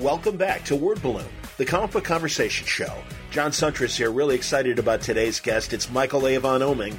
Welcome back to Word Balloon, the comic book conversation show. John Siuntres here, really excited about today's guest. It's Michael Avon Oeming.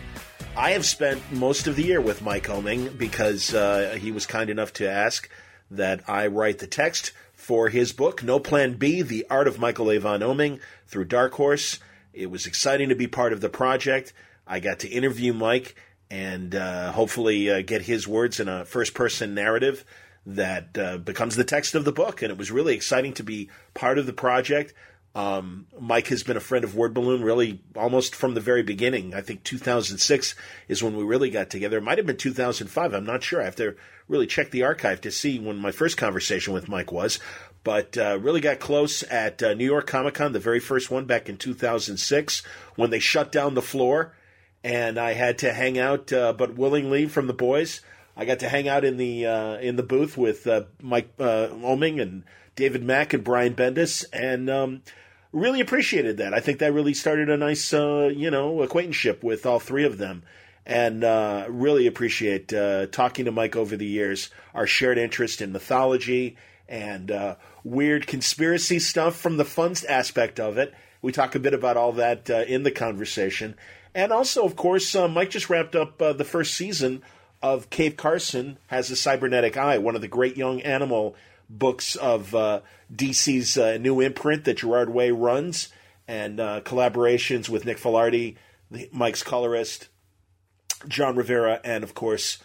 I have spent most of the year with Mike Oeming because uh, he was kind enough to ask that I write the text for his book, No Plan B The Art of Michael Avon Oeming, through Dark Horse. It was exciting to be part of the project. I got to interview Mike and uh, hopefully uh, get his words in a first person narrative that uh, becomes the text of the book. And it was really exciting to be part of the project. Um, Mike has been a friend of Word Balloon really almost from the very beginning. I think 2006 is when we really got together. It might have been 2005. I'm not sure. I have to really check the archive to see when my first conversation with Mike was. But uh, really got close at uh, New York Comic Con, the very first one back in 2006, when they shut down the floor, and I had to hang out, uh, but willingly from the boys. I got to hang out in the uh, in the booth with uh, Mike uh, Oeming and David Mack and Brian Bendis, and um, really appreciated that. I think that really started a nice, uh, you know, acquaintanceship with all three of them. And uh, really appreciate uh, talking to Mike over the years, our shared interest in mythology and weird conspiracy stuff from the fun aspect of it. We talk a bit about all that in the conversation. And also, of course, Mike just wrapped up the first season of Cave Carson Has a Cybernetic Eye, one of the great young animal books of uh, DC's uh, new imprint that Gerard Way runs, and uh, collaborations with Nick Filardi, Mike's colorist, Jon Rivera, and of course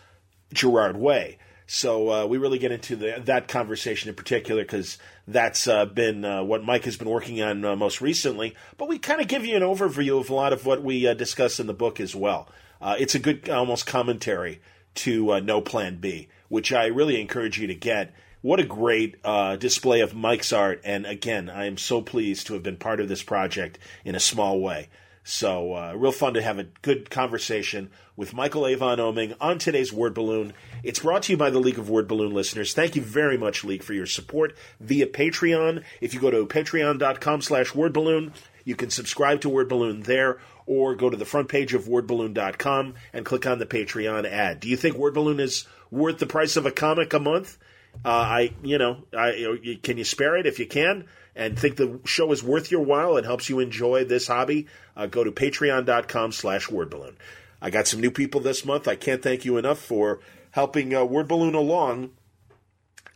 Gerard Way. So uh, we really get into the, that conversation in particular because that's uh, been uh, what Mike has been working on most recently. But we kind of give you an overview of a lot of what we discuss in the book as well. it's a good almost commentary to No Plan B, which I really encourage you to get what a great uh, display of Mike's art. And again, I am so pleased to have been part of this project in a small way. So, uh, real fun to have a good conversation with Michael Avon Oeming on today's Word Balloon. It's brought to you by the League of Word Balloon listeners. Thank you very much, League, for your support via Patreon. If you go to patreon.com slash wordballoon, you can subscribe to Word Balloon there or go to the front page of wordballoon.com and click on the Patreon ad. Do you think Word Balloon is worth the price of a comic a month? Uh, I, you know, I, can you spare it if you can and think the show is worth your while and helps you enjoy this hobby? Uh, go to patreon.com slash wordballoon. I got some new people this month. I can't thank you enough for helping uh, Word Balloon along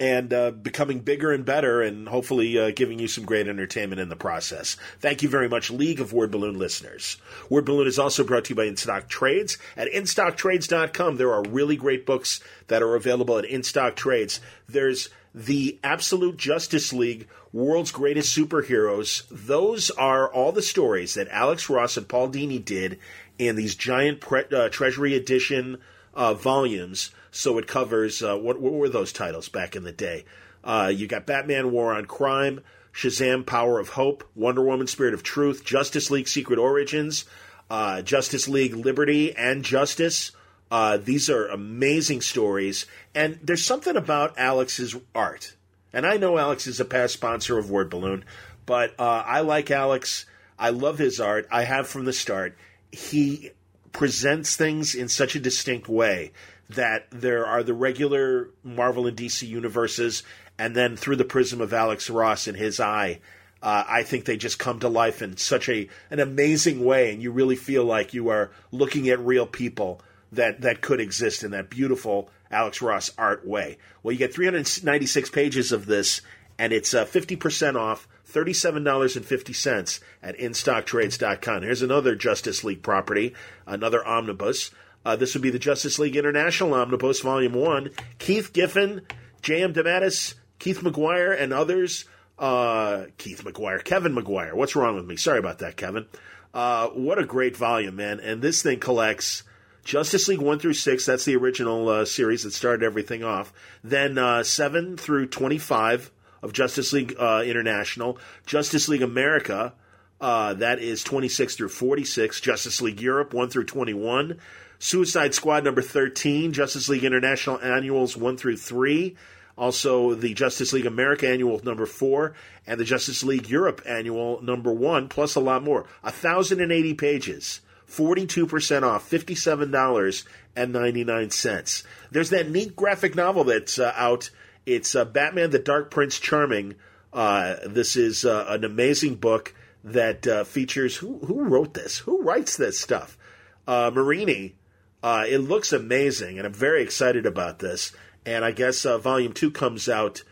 and uh, becoming bigger and better, and hopefully uh, giving you some great entertainment in the process. Thank you very much, League of Word Balloon listeners. Word Balloon is also brought to you by InStock Trades. At InStockTrades.com, there are really great books that are available at InStock Trades. There's the Absolute Justice League, World's Greatest Superheroes. Those are all the stories that Alex Ross and Paul Dini did in these giant pre- uh, Treasury Edition uh, volumes so it covers uh, what, what were those titles back in the day? Uh, you got Batman War on Crime, Shazam Power of Hope, Wonder Woman Spirit of Truth, Justice League Secret Origins, uh, Justice League Liberty and Justice. Uh, these are amazing stories, and there's something about Alex's art. And I know Alex is a past sponsor of Word Balloon, but uh, I like Alex. I love his art. I have from the start. He presents things in such a distinct way that there are the regular Marvel and DC universes, and then through the prism of Alex Ross and his eye, uh, I think they just come to life in such a an amazing way, and you really feel like you are looking at real people that that could exist in that beautiful Alex Ross art way. Well, you get 396 pages of this, and it's uh, 50% off. $37.50 at InStockTrades.com. Here's another Justice League property, another omnibus. Uh, this would be the Justice League International Omnibus Volume 1. Keith Giffen, J.M. DeMatteis, Keith Maguire, and others. Uh, Keith Maguire, Kevin Maguire. What's wrong with me? Sorry about that, Kevin. Uh, what a great volume, man. And this thing collects Justice League 1 through 6. That's the original uh, series that started everything off. Then uh, 7 through 25 of Justice League uh, International. Justice League America. that is 26 through 46. Justice League Europe 1 through 21. Suicide Squad number 13, Justice League International Annuals 1 through 3, also the Justice League America Annual number 4, and the Justice League Europe Annual number 1, plus a lot more. 1,080 pages. 42% off, $57.99. There's that neat graphic novel that's uh, out. It's uh, Batman the Dark Prince Charming, Uh, this is uh, an amazing book that uh, features who who wrote this, who writes this stuff. Uh, Marini. Uh, it looks amazing, and I'm very excited about this. And I guess volume two comes out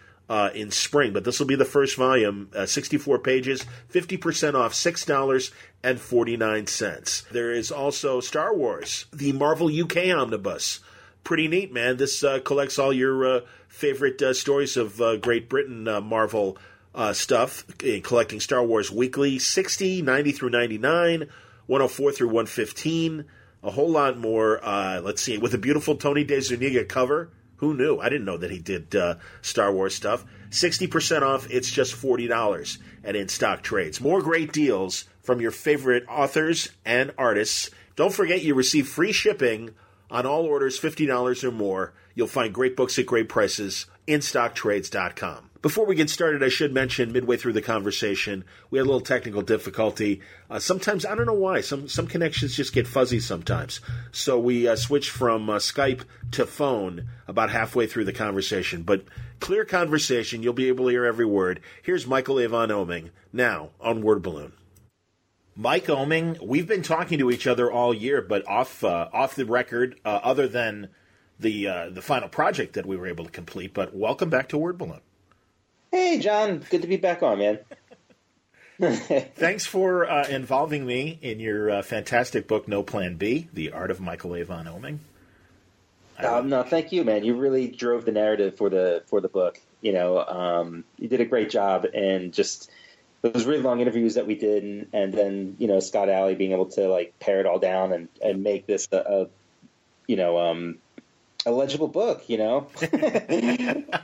in spring, but this will be the first volume, uh, 64 pages, 50% off, $6.49. There is also Star Wars, the Marvel UK Omnibus. Pretty neat, man. This uh, collects all your uh, favorite uh, stories of uh, Great Britain Marvel stuff, collecting Star Wars Weekly, 60, 90 through 99, 104 through 115, a whole lot more. let's see, with a beautiful Tony DeZuniga cover who knew? I didn't know that he did uh, Star Wars stuff. 60% off, it's just $40 at In Stock Trades. More great deals from your favorite authors and artists. Don't forget you receive free shipping on all orders $50 or more. You'll find great books at great prices. InStockTrades.com. Before we get started, I should mention midway through the conversation, we had a little technical difficulty. Uh, sometimes, I don't know why, some, some connections just get fuzzy sometimes. So we uh, switched from uh, Skype to phone about halfway through the conversation. But clear conversation, you'll be able to hear every word. Here's Michael Avon Oeming now on Word Balloon. Mike Oeming, we've been talking to each other all year, but off uh, off the record, uh, other than the uh, the final project that we were able to complete. But welcome back to Word Balloon. Hey, John. Good to be back on, man. Thanks for uh, involving me in your uh, fantastic book, No Plan B: The Art of Michael Avon Oeming. Um, no, thank you, man. You really drove the narrative for the for the book. You know, um, you did a great job, and just those really long interviews that we did, and, and then you know Scott Allie being able to like pare it all down and, and make this a, a you know um, a legible book, you know.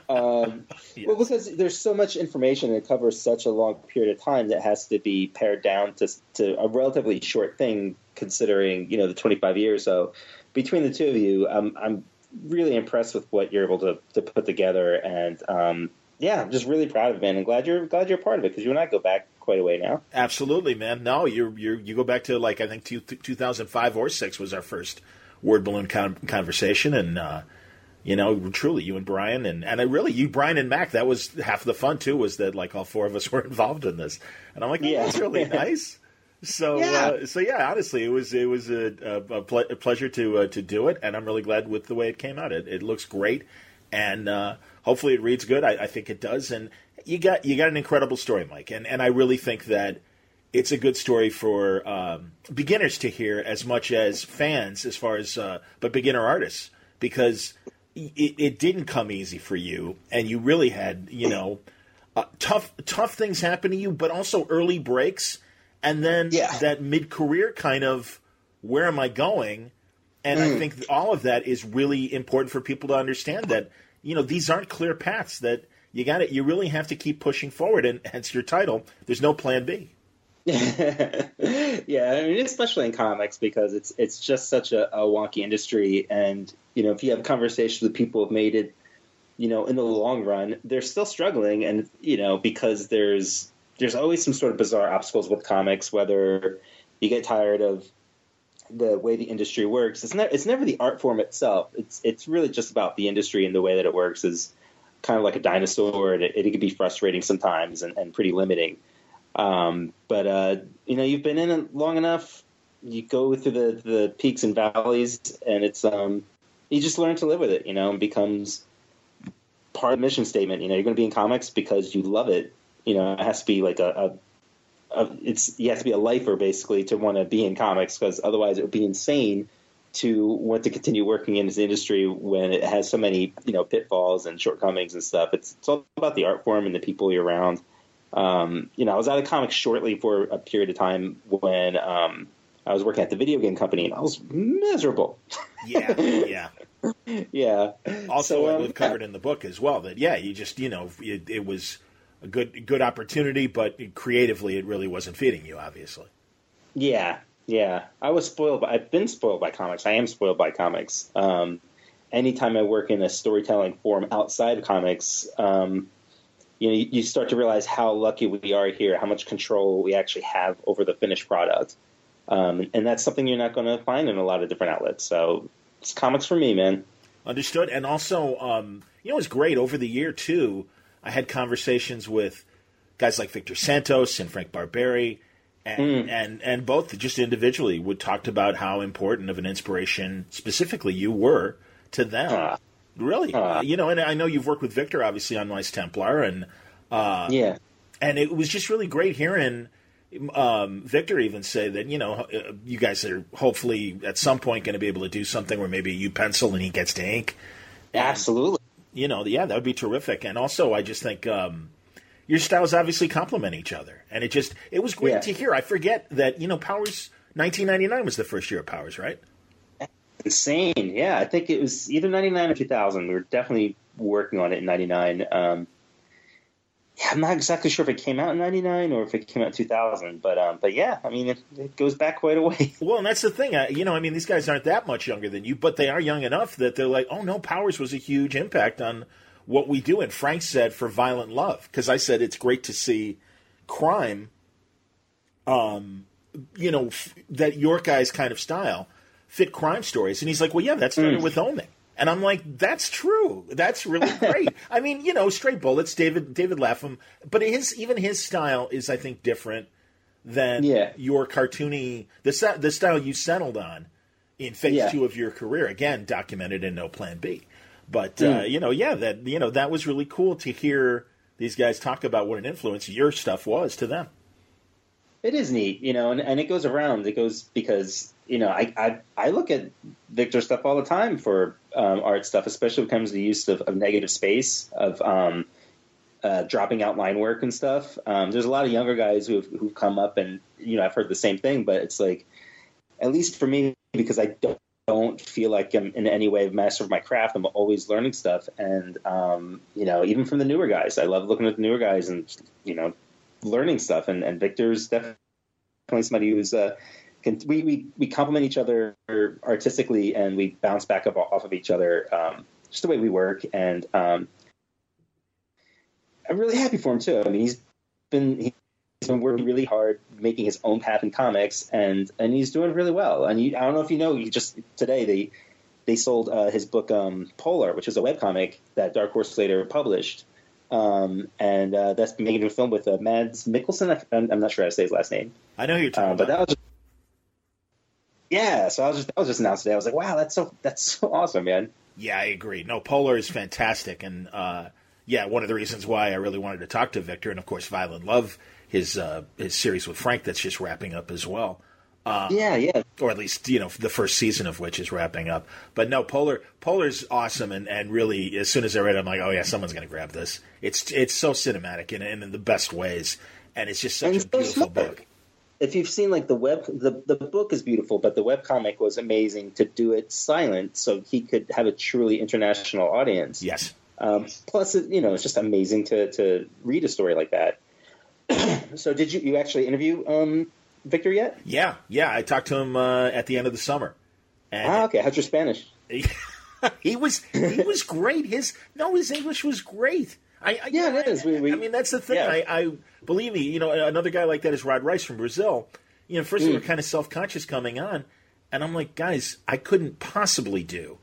um, yes. Well, because there's so much information and it covers such a long period of time that has to be pared down to to a relatively short thing, considering you know the 25 years. So between the two of you, I'm I'm really impressed with what you're able to to put together, and um, yeah, I'm just really proud of it, man. I'm glad you're glad you're a part of it because you and I go back quite a way now. Absolutely, man. No, you you you go back to like I think two, 2005 or six was our first word balloon con- conversation, and uh, you know, truly, you and Brian, and and I really you, Brian and Mac. That was half of the fun too. Was that like all four of us were involved in this, and I'm like, oh, yeah, that's really nice. So, yeah. Uh, so yeah, honestly, it was it was a, a, ple- a pleasure to uh, to do it, and I'm really glad with the way it came out. It, it looks great, and uh, hopefully, it reads good. I, I, think it does, and you got you got an incredible story, Mike, and and I really think that it's a good story for um, beginners to hear as much as fans, as far as uh, but beginner artists, because it, it, didn't come easy for you, and you really had you know uh, tough tough things happen to you, but also early breaks, and then yeah. that mid career kind of where am I going? And mm. I think all of that is really important for people to understand that you know these aren't clear paths that you got it. You really have to keep pushing forward, and hence your title. There's no plan B. yeah, I mean, especially in comics because it's it's just such a, a, wonky industry, and you know, if you have conversations with people who've made it, you know, in the long run, they're still struggling, and you know, because there's there's always some sort of bizarre obstacles with comics, whether you get tired of the way the industry works. It's it's never the art form itself. It's it's really just about the industry and the way that it works is kind of like a dinosaur, and it, it can be frustrating sometimes and, and pretty limiting. Um, but uh, you know, you've been in it long enough. You go through the, the peaks and valleys, and it's um, you just learn to live with it. You know, and becomes part of the mission statement. You know, you're going to be in comics because you love it. You know, it has to be like a, a, a it's you have to be a lifer basically to want to be in comics because otherwise it would be insane to want to continue working in this industry when it has so many you know pitfalls and shortcomings and stuff. It's, it's all about the art form and the people you're around. Um, you know, I was out of comics shortly for a period of time when um, I was working at the video game company, and I was miserable. Yeah, yeah, yeah. Also, so, um, we've covered in the book as well that yeah, you just you know it, it was a good good opportunity, but creatively, it really wasn't feeding you, obviously. Yeah, yeah. I was spoiled. By, I've been spoiled by comics. I am spoiled by comics. Um, anytime I work in a storytelling form outside of comics, um, you know, you, you start to realize how lucky we are here, how much control we actually have over the finished product. Um, and that's something you're not going to find in a lot of different outlets. So it's comics for me, man. Understood. And also, um, you know, it's great over the year too. I had conversations with guys like Victor Santos and Frank Barbiere, and mm. and and both just individually would talked about how important of an inspiration specifically you were to them. Uh, really, uh, you know, and I know you've worked with Victor obviously on Knights Templar, and uh, yeah, and it was just really great hearing. Um, Victor even say that you know uh, you guys are hopefully at some point going to be able to do something where maybe you pencil and he gets to ink. Absolutely. You know, yeah, that would be terrific. And also, I just think um, your styles obviously complement each other, and it just it was great yeah. to hear. I forget that you know Powers 1999 was the first year of Powers, right? Insane, yeah. I think it was either 99 or 2000. We were definitely working on it in 99. Um, yeah, I'm not exactly sure if it came out in '99 or if it came out in 2000, but um, but yeah, I mean, it, it, goes back quite a way. Well, and that's the thing, I, you know, I mean, these guys aren't that much younger than you, but they are young enough that they're like, oh no, Powers was a huge impact on what we do. And Frank said for Violent Love, because I said it's great to see crime, um, you know, f- that York guy's kind of style fit crime stories. And he's like, well, yeah, that started mm. with Oeming. And I'm like, that's true. That's really great. I mean, you know, Stray Bullets, David David Lapham, but his even his style is, I think, different than yeah. your cartoony the the style you settled on in phase yeah. two of your career. Again, documented in No Plan B. But mm. uh, you know, yeah, that you know that was really cool to hear these guys talk about what an influence your stuff was to them. It is neat, you know, and, and it goes around. It goes because you know I, I I look at Victor stuff all the time for um, art stuff, especially when it comes to the use of, of negative space of um, uh, dropping out line work and stuff. Um, there's a lot of younger guys who've who've come up and you know I've heard the same thing, but it's like at least for me because I don't don't feel like I'm in any way a master of my craft. I'm always learning stuff, and um, you know, even from the newer guys, I love looking at the newer guys and you know, learning stuff. And, and Victor's definitely somebody who's uh, we we we complement each other artistically, and we bounce back up off of each other. Um, just the way we work, and um, I'm really happy for him too. I mean, he's been he's been working really hard, making his own path in comics, and and he's doing really well. And you, I don't know if you know, he just today they they sold uh, his book um, Polar, which is a webcomic that Dark Horse later published. Um, and uh, that's making a film with uh, Mads Mikkelsen. I'm, I'm, not sure how to say his last name. I know who you're talking uh, but about. that was yeah. So I was just that was just announced today. I was like, wow, that's so that's so awesome, man. Yeah, I agree. No, Polar is fantastic, and uh, yeah, one of the reasons why I really wanted to talk to Victor, and of course, Violent Love his uh, his series with Frank that's just wrapping up as well. Uh, yeah, yeah. Or at least you know the first season of which is wrapping up. But no, Polar Polar's awesome, and, and really as soon as I read it, I'm like, oh yeah, someone's going to grab this. It's it's so cinematic and, and in the best ways, and it's just such a beautiful book. If you've seen like the web, the the book is beautiful, but the web comic was amazing to do it silent, so he could have a truly international audience. Yes. Um, plus, you know, it's just amazing to to read a story like that. so did you you actually interview um, Victor yet? Yeah, yeah. I talked to him uh, at the end of the summer. And ah, okay. How's your Spanish? he was he was great. His no, his English was great. I, I yeah, it is. We, we, I mean, that's the thing. Yeah. I, I believe me. You know, another guy like that is Rod Reis from Brazil. You know, first mm. we were kind of self conscious coming on, and I'm like, guys, I couldn't possibly do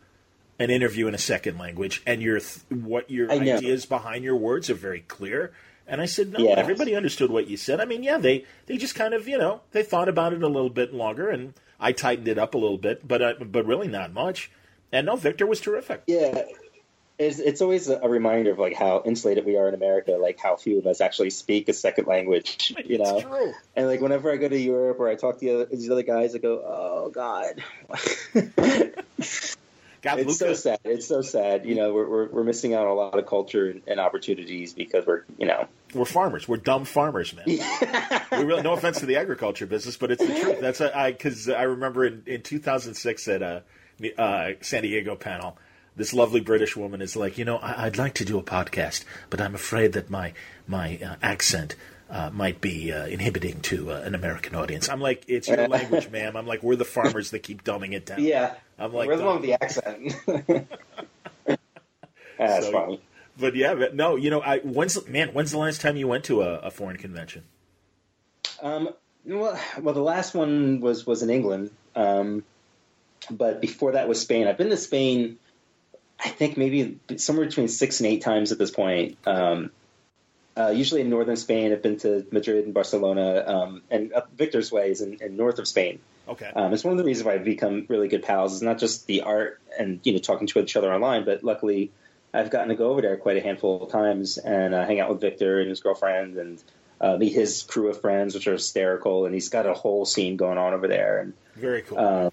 an interview in a second language, and your th- what your ideas behind your words are very clear. And I said, no, everybody understood what you said. I mean, yeah, they, they just kind of, you know, they thought about it a little bit longer, and I tightened it up a little bit, but uh, but really not much. And no, Victor was terrific. Yeah, it's, it's always a reminder of like how insulated we are in America, like how few of us actually speak a second language, you know. True. And like whenever I go to Europe or I talk to the other, these other guys, I go, "Oh God." God, it's Luca. so sad. It's so sad. You know, we're, we're, we're missing out on a lot of culture and, and, opportunities because we're, you know, we're farmers. We're dumb farmers, man. we really, no offense to the agriculture business, but it's the truth. That's a, I because I remember in, in 2006 at a uh, San Diego panel, this lovely British woman is like, you know, I, would like to do a podcast, but I'm afraid that my my uh, accent uh, might be uh, inhibiting to uh, an American audience. I'm like, it's your language, ma'am. I'm like, we're the farmers that keep dumbing it down. Yeah, I'm like, we're the one with the accent. That's so, funny. But yeah, but no, you know, I when's man, when's the last time you went to a, a foreign convention? Um, well, well, the last one was was in England, um, but before that was Spain. I've been to Spain, I think maybe somewhere between six and eight times at this point. Um, uh, usually in northern Spain. I've been to Madrid and Barcelona, um, and up Victor's Way is in, in north of Spain. Okay. Um, it's one of the reasons why I've become really good pals. It's not just the art and you know talking to each other online, but luckily I've gotten to go over there quite a handful of times and uh, hang out with Victor and his girlfriend and uh, meet his crew of friends, which are hysterical. And he's got a whole scene going on over there. And very cool. Uh,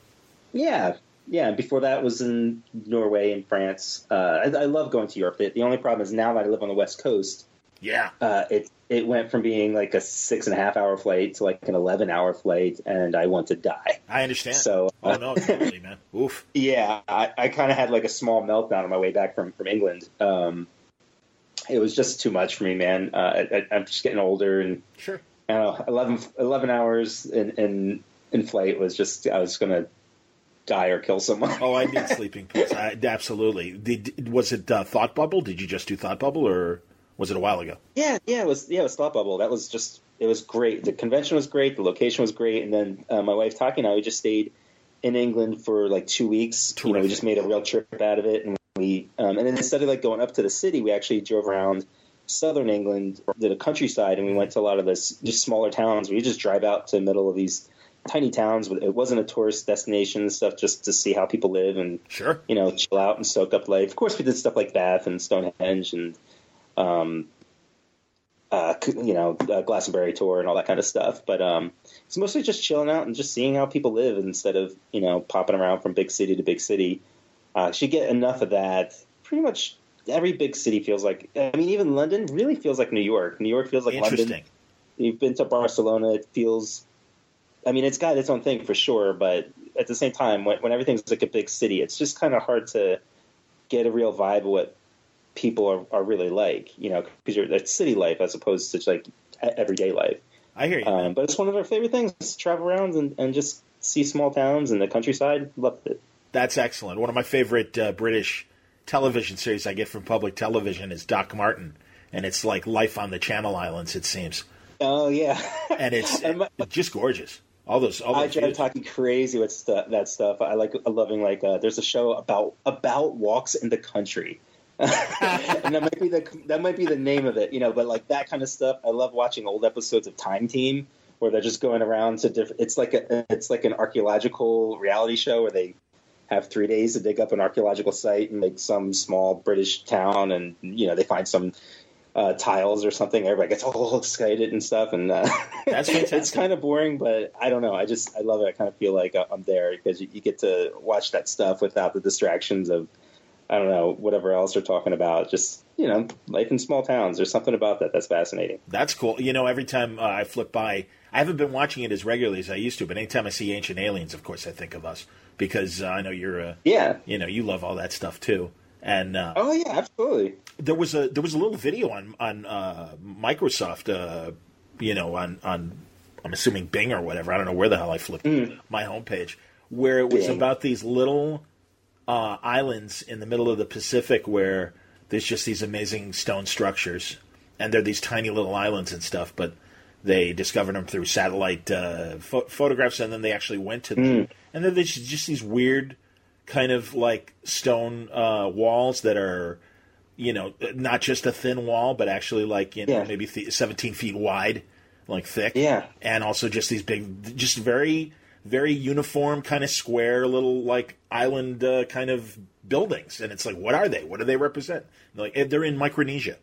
yeah, yeah. Before that was in Norway and France. Uh, I, I, love going to Europe. The, the, only problem is now that I live on the West Coast. Yeah. Uh, it it went from being like a six and a half hour flight to like an eleven hour flight, and I want to die. I understand. So, oh no, totally, man. Oof. Yeah, I, I kind of had like a small meltdown on my way back from from England. Um, it was just too much for me, man. Uh, I, am just getting older, and sure, I don't know, 11, 11 hours in, in in flight was just I was gonna die or kill someone. oh, I need sleeping pills. I, absolutely. Did, was it uh, Thought Bubble? Did you just do Thought Bubble, or was it a while ago? Yeah, yeah, it was. Yeah, it was Thought Bubble. That was just. It was great. The convention was great. The location was great. And then uh, my wife Taki and I we just stayed in England for like two weeks. Terrific. You know, we just made a real trip out of it, and we um, and then instead of like going up to the city, we actually drove around southern England, did a countryside, and we went to a lot of this just smaller towns. We just drive out to the middle of these tiny towns. But it wasn't a tourist destination stuff, just to see how people live and sure, you know, chill out and soak up life. Of course, we did stuff like Bath and Stonehenge and um, uh, you know, uh, Glastonbury tour and all that kind of stuff. But um, it's mostly just chilling out and just seeing how people live instead of you know popping around from big city to big city. Uh, should get enough of that. Pretty much every big city feels like. I mean, even London really feels like New York. New York feels like London. You've been to Barcelona. It feels. I mean, it's got its own thing for sure, but at the same time, when, when everything's like a big city, it's just kind of hard to get a real vibe of what people are, are really like, you know, because you're it's city life as opposed to like everyday life. I hear you. Um, but it's one of our favorite things: to travel around and, and just see small towns and the countryside. Loved it. That's excellent. One of my favorite uh, British television series I get from public television is Doc Martin, and it's like life on the Channel Islands. It seems. Oh yeah, and it's, it's just gorgeous. All those, all those talking crazy with st- that stuff. I like loving like uh, there's a show about about walks in the country, and that might be the that might be the name of it, you know. But like that kind of stuff, I love watching old episodes of Time Team where they're just going around to different. It's like a it's like an archaeological reality show where they have three days to dig up an archaeological site and make some small British town, and you know they find some uh, tiles or something. Everybody gets all excited and stuff, and uh, that's it's kind of boring, but I don't know. I just I love it. I kind of feel like I'm there because you, you get to watch that stuff without the distractions of I don't know, whatever else they're talking about. Just, you know, life in small towns. There's something about that that's fascinating. That's cool. You know, every time uh, I flip by, I haven't been watching it as regularly as I used to, but anytime I see Ancient Aliens, of course, I think of us because uh, I know you're a, yeah, you know, you love all that stuff too. And uh, oh yeah, absolutely. There was a there was a little video on on uh, Microsoft, uh, you know, on on I'm assuming Bing or whatever. I don't know where the hell I flipped mm. my homepage where it was Bing. about these little uh, islands in the middle of the Pacific where there's just these amazing stone structures, and they're these tiny little islands and stuff. But they discovered them through satellite uh, photographs, and then they actually went to them. Mm. And then there's just these weird kind of like stone uh, walls that are, you know, not just a thin wall, but actually like you know yeah. maybe th- 17 feet wide, like thick. Yeah. And also just these big, just very very uniform, kind of square little like island uh, kind of buildings, and it's like, what are they? What do they represent? They're like they're in Micronesia.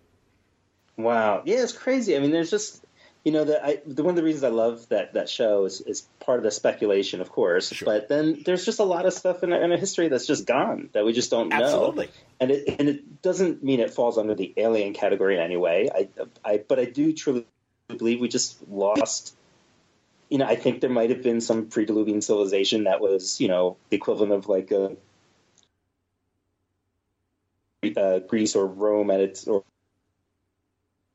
Wow, yeah, it's crazy. I mean, there's just you know the, I, the one of the reasons I love that that show is, is part of the speculation, of course. Sure. But then there's just a lot of stuff in, in a history that's just gone that we just don't know. Absolutely. And it and it doesn't mean it falls under the alien category in any way. I, I but I do truly believe we just lost you know, I think there might have been some pre-Diluvian civilization that was, you know, the equivalent of like a uh, Greece or Rome at its or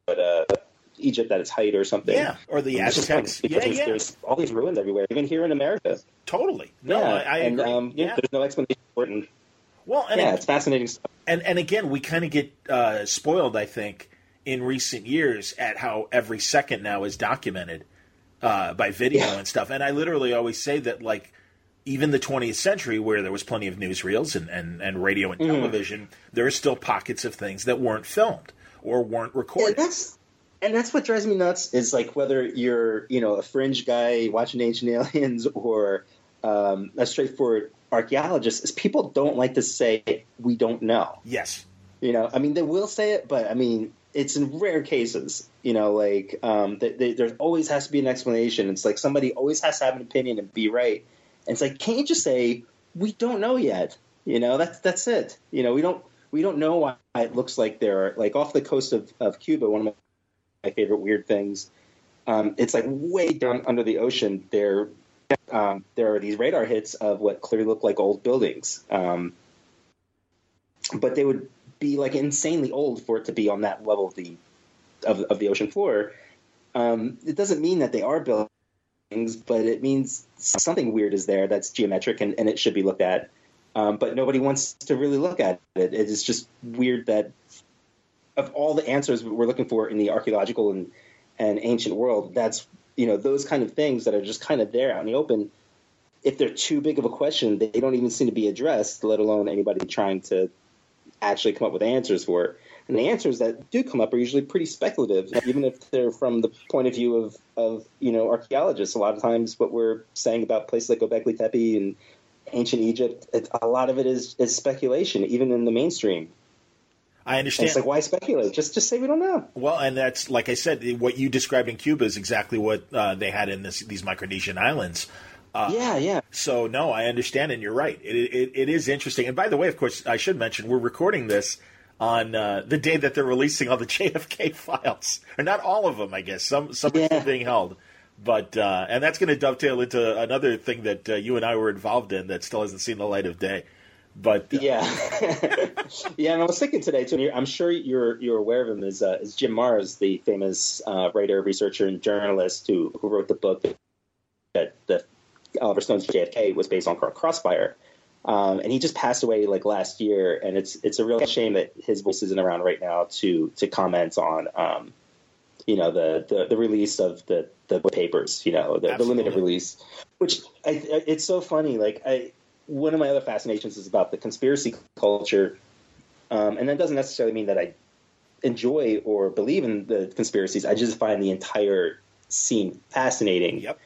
but uh, Egypt at its height or something. Yeah, or the Aztecs. Yeah, yeah. There's all these ruins everywhere, even here in America. Totally. No, yeah, I, I and, agree. Um, yeah, yeah, there's no explanation for it. And, well, and yeah, it, it's fascinating stuff. And and again, we kind of get uh, spoiled, I think, in recent years at how every second now is documented uh, by video yeah. and stuff. And I literally always say that like even the 20th century, where there was plenty of newsreels and, and, and radio and mm. television, there are still pockets of things that weren't filmed or weren't recorded. Yeah, that's and that's what drives me nuts is like whether you're you know a fringe guy watching Ancient Aliens or um, a straightforward archaeologist, is people don't like to say we don't know. Yes. You know, I mean, they will say it, but I mean, it's in rare cases. You know, like um, they, they, there always has to be an explanation. It's like somebody always has to have an opinion and be right. And it's like, can't you just say we don't know yet? You know, that's that's it. You know, we don't we don't know why it looks like they're like off the coast of, of Cuba. One of my favorite weird things. Um, it's like way down under the ocean. There, um, there are these radar hits of what clearly look like old buildings, um, but they would be like insanely old for it to be on that level of the of, of the ocean floor. Um, it doesn't mean that they are buildings, but it means something weird is there that's geometric and, and it should be looked at. Um, but nobody wants to really look at it. It is just weird that of all the answers we're looking for in the archaeological and, and ancient world, that's you know those kind of things that are just kind of there out in the open. If they're too big of a question, they don't even seem to be addressed. Let alone anybody trying to actually come up with answers for it. And the answers that do come up are usually pretty speculative, even if they're from the point of view of, of you know archaeologists. A lot of times, what we're saying about places like Göbekli Tepe and ancient Egypt, it, a lot of it is, is speculation, even in the mainstream. I understand. And it's like why speculate? Just just say we don't know. Well, and that's like I said, what you described in Cuba is exactly what uh, they had in this, these Micronesian islands. Uh, yeah, yeah. So no, I understand, and you're right. It, it, it is interesting. And by the way, of course, I should mention we're recording this on uh, the day that they're releasing all the JFK files, or not all of them, I guess. Some some yeah. are still being held, but uh, and that's going to dovetail into another thing that uh, you and I were involved in that still hasn't seen the light of day. But uh, yeah, yeah. And I was thinking today too. I'm sure you're you're aware of him as uh, as Jim Marrs, the famous writer, researcher, and journalist who who wrote the book that the Oliver Stone's JFK was based on Crossfire. Um, and he just passed away like last year, and it's it's a real shame that his voice isn't around right now to to comment on, um, you know, the, the, the release of the the papers, you know, the, the limited release. Which I, it's so funny. Like I, one of my other fascinations is about the conspiracy culture, um, and that doesn't necessarily mean that I enjoy or believe in the conspiracies. I just find the entire scene fascinating. Yep.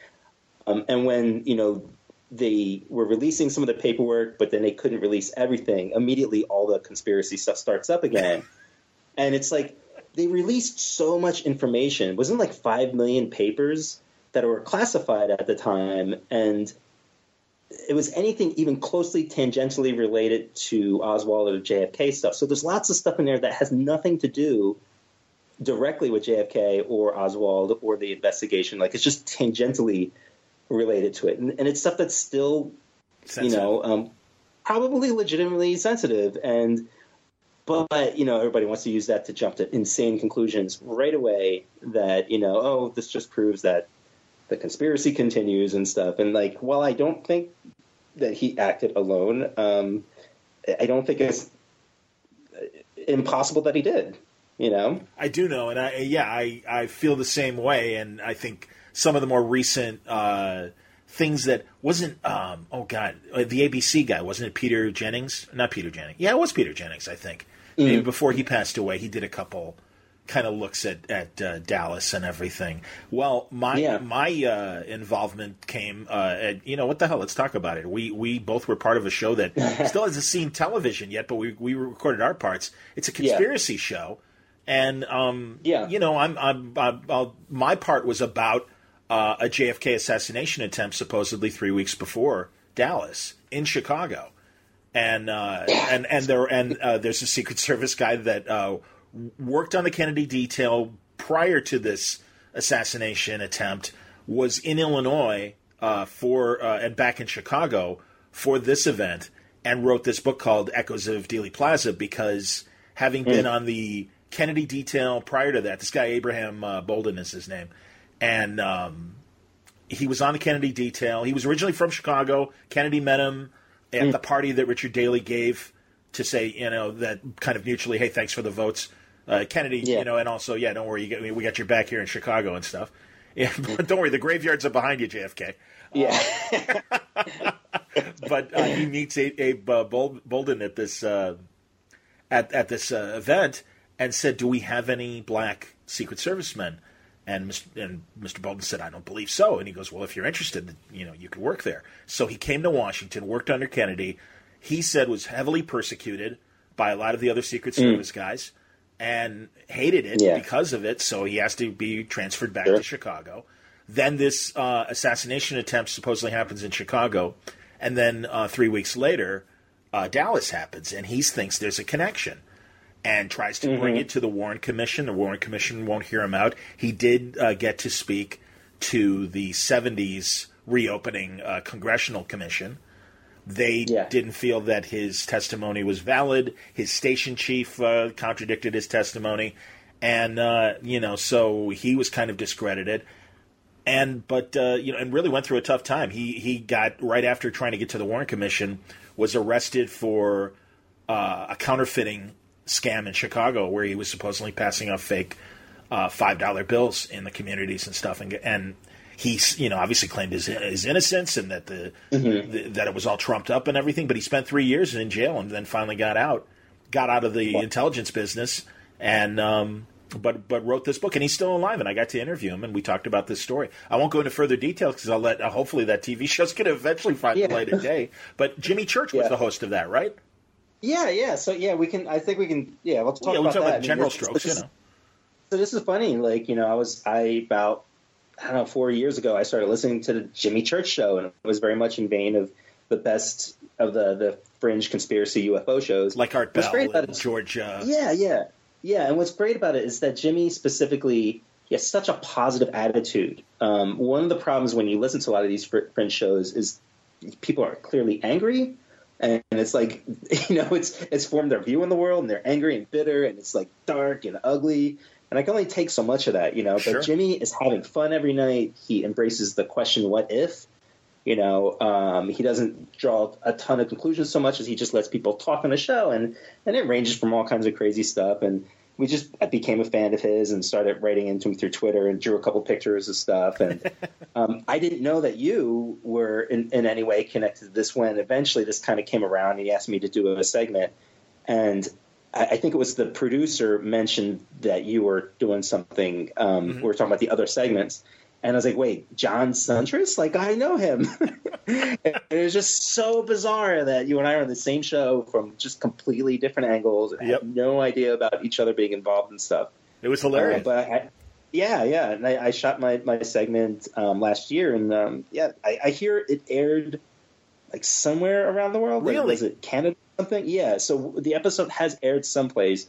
Um, and when you know they were releasing some of the paperwork, but then they couldn't release everything. Immediately, all the conspiracy stuff starts up again, and it's like they released so much information. It wasn't like five million papers that were classified at the time, and it was anything even closely tangentially related to Oswald or JFK stuff. So there's lots of stuff in there that has nothing to do directly with JFK or Oswald or the investigation. Like it's just tangentially related to it, and, and it's stuff that's still, sensitive. you know, um, probably legitimately sensitive, and but you know everybody wants to use that to jump to insane conclusions right away. That you know, oh, this just proves that the conspiracy continues and stuff. And like, while I don't think that he acted alone, um, I don't think it's impossible that he did. You know, I do know, and I yeah, I I feel the same way, and I think some of the more recent uh, things that wasn't. Um, oh God, uh, the ABC guy wasn't it? Peter Jennings, not Peter Jennings. Yeah, it was Peter Jennings. I think mm-hmm. maybe before he passed away, he did a couple kind of looks at at uh, Dallas and everything. Well, my yeah. my uh, involvement came uh, at you know what the hell? Let's talk about it. We we both were part of a show that still hasn't seen television yet, but we we recorded our parts. It's a conspiracy yeah. show, and um, yeah, you know, I'm, I'm, I'm, I'm my part was about uh, a JFK assassination attempt supposedly three weeks before Dallas in Chicago, and uh, and and there and uh, there's a Secret Service guy that uh, worked on the Kennedy detail prior to this assassination attempt, was in Illinois uh, for uh, and back in Chicago for this event, and wrote this book called Echoes of Dealey Plaza because having mm. been on the Kennedy detail prior to that, this guy Abraham Bolden is his name and um, he was on the Kennedy detail. He was originally from Chicago. Kennedy met him at mm. the party that Richard Daley gave to say, you know, that kind of mutually, hey, thanks for the votes. Uh, Kennedy, yeah. you know, and also, yeah, don't worry, you get, we got your back here in Chicago and stuff. Yeah, but don't worry, the graveyards are behind you, JFK. Yeah. But uh, he meets Abe, uh, Bolden at this uh, at at this uh, event and said, "Do we have any black Secret Service men. And Mr. and Mr. Bolden said, "I don't believe so." And he goes, "Well, if you're interested, you know, you could work there." So he came to Washington, worked under Kennedy. He said was heavily persecuted by a lot of the other Secret Service mm. guys, and hated it yeah. because of it. So he has to be transferred back sure. to Chicago. Then this uh, assassination attempt supposedly happens in Chicago, and then uh, three weeks later, uh, Dallas happens, and he thinks there's a connection and tries to mm-hmm. bring it to the Warren Commission. The Warren Commission won't hear him out. He did uh, get to speak to the 70s reopening uh, Congressional Commission. They yeah. didn't feel that his testimony was valid. His station chief uh, contradicted his testimony. And, uh, you know, so he was kind of discredited. And, but, uh, you know, and really went through a tough time. He, he got, right after trying to get to the Warren Commission, was arrested for uh, a counterfeiting scam in Chicago where he was supposedly passing off fake uh, five dollar bills in the communities and stuff, and and he's you know obviously claimed his, his innocence and that the, mm-hmm. the, that it was all trumped up and everything, but he spent three years in jail and then finally got out, got out of the intelligence business, and um, but but wrote this book and he's still alive and I got to interview him and we talked about this story. I won't go into further details because I'll let uh, hopefully that TV show's going to eventually find yeah. the light of day. But Jimmy Church was yeah. the host of that, right? Yeah, yeah. So yeah, we can. I think we can. Yeah, let's talk yeah, about talk that. About general strokes, this, you know. So this is funny. Like you know, I was I about I don't know four years ago. I started listening to the Jimmy Church show, and it was very much in vein of the best of the the fringe conspiracy UFO shows, like Art Bell, great about it, George. Uh... Yeah, yeah, yeah. And what's great about it is that Jimmy specifically he has such a positive attitude. Um, one of the problems when you listen to a lot of these fringe shows is people are clearly angry and it's like you know it's it's formed their view in the world and they're angry and bitter and it's like dark and ugly and i can only take so much of that you know sure. but jimmy is having fun every night he embraces the question what if you know um, he doesn't draw a ton of conclusions so much as he just lets people talk on the show and and it ranges from all kinds of crazy stuff and we just I became a fan of his and started writing into him through Twitter and drew a couple pictures of stuff. And um, I didn't know that you were in, in any way connected to this when eventually this kind of came around and he asked me to do a segment. And I, I think it was the producer mentioned that you were doing something. Um, mm-hmm. We were talking about the other segments. And I was like, wait, John Siuntres? Like, I know him. it was just so bizarre that you and I are on the same show from just completely different angles and yep. had no idea about each other being involved and stuff. It was hilarious. Uh, but I, yeah, yeah. And I, I shot my, my segment um, last year. And um, yeah, I, I, hear it aired like somewhere around the world. Really? Like, was it Canada something? Yeah. So the episode has aired someplace.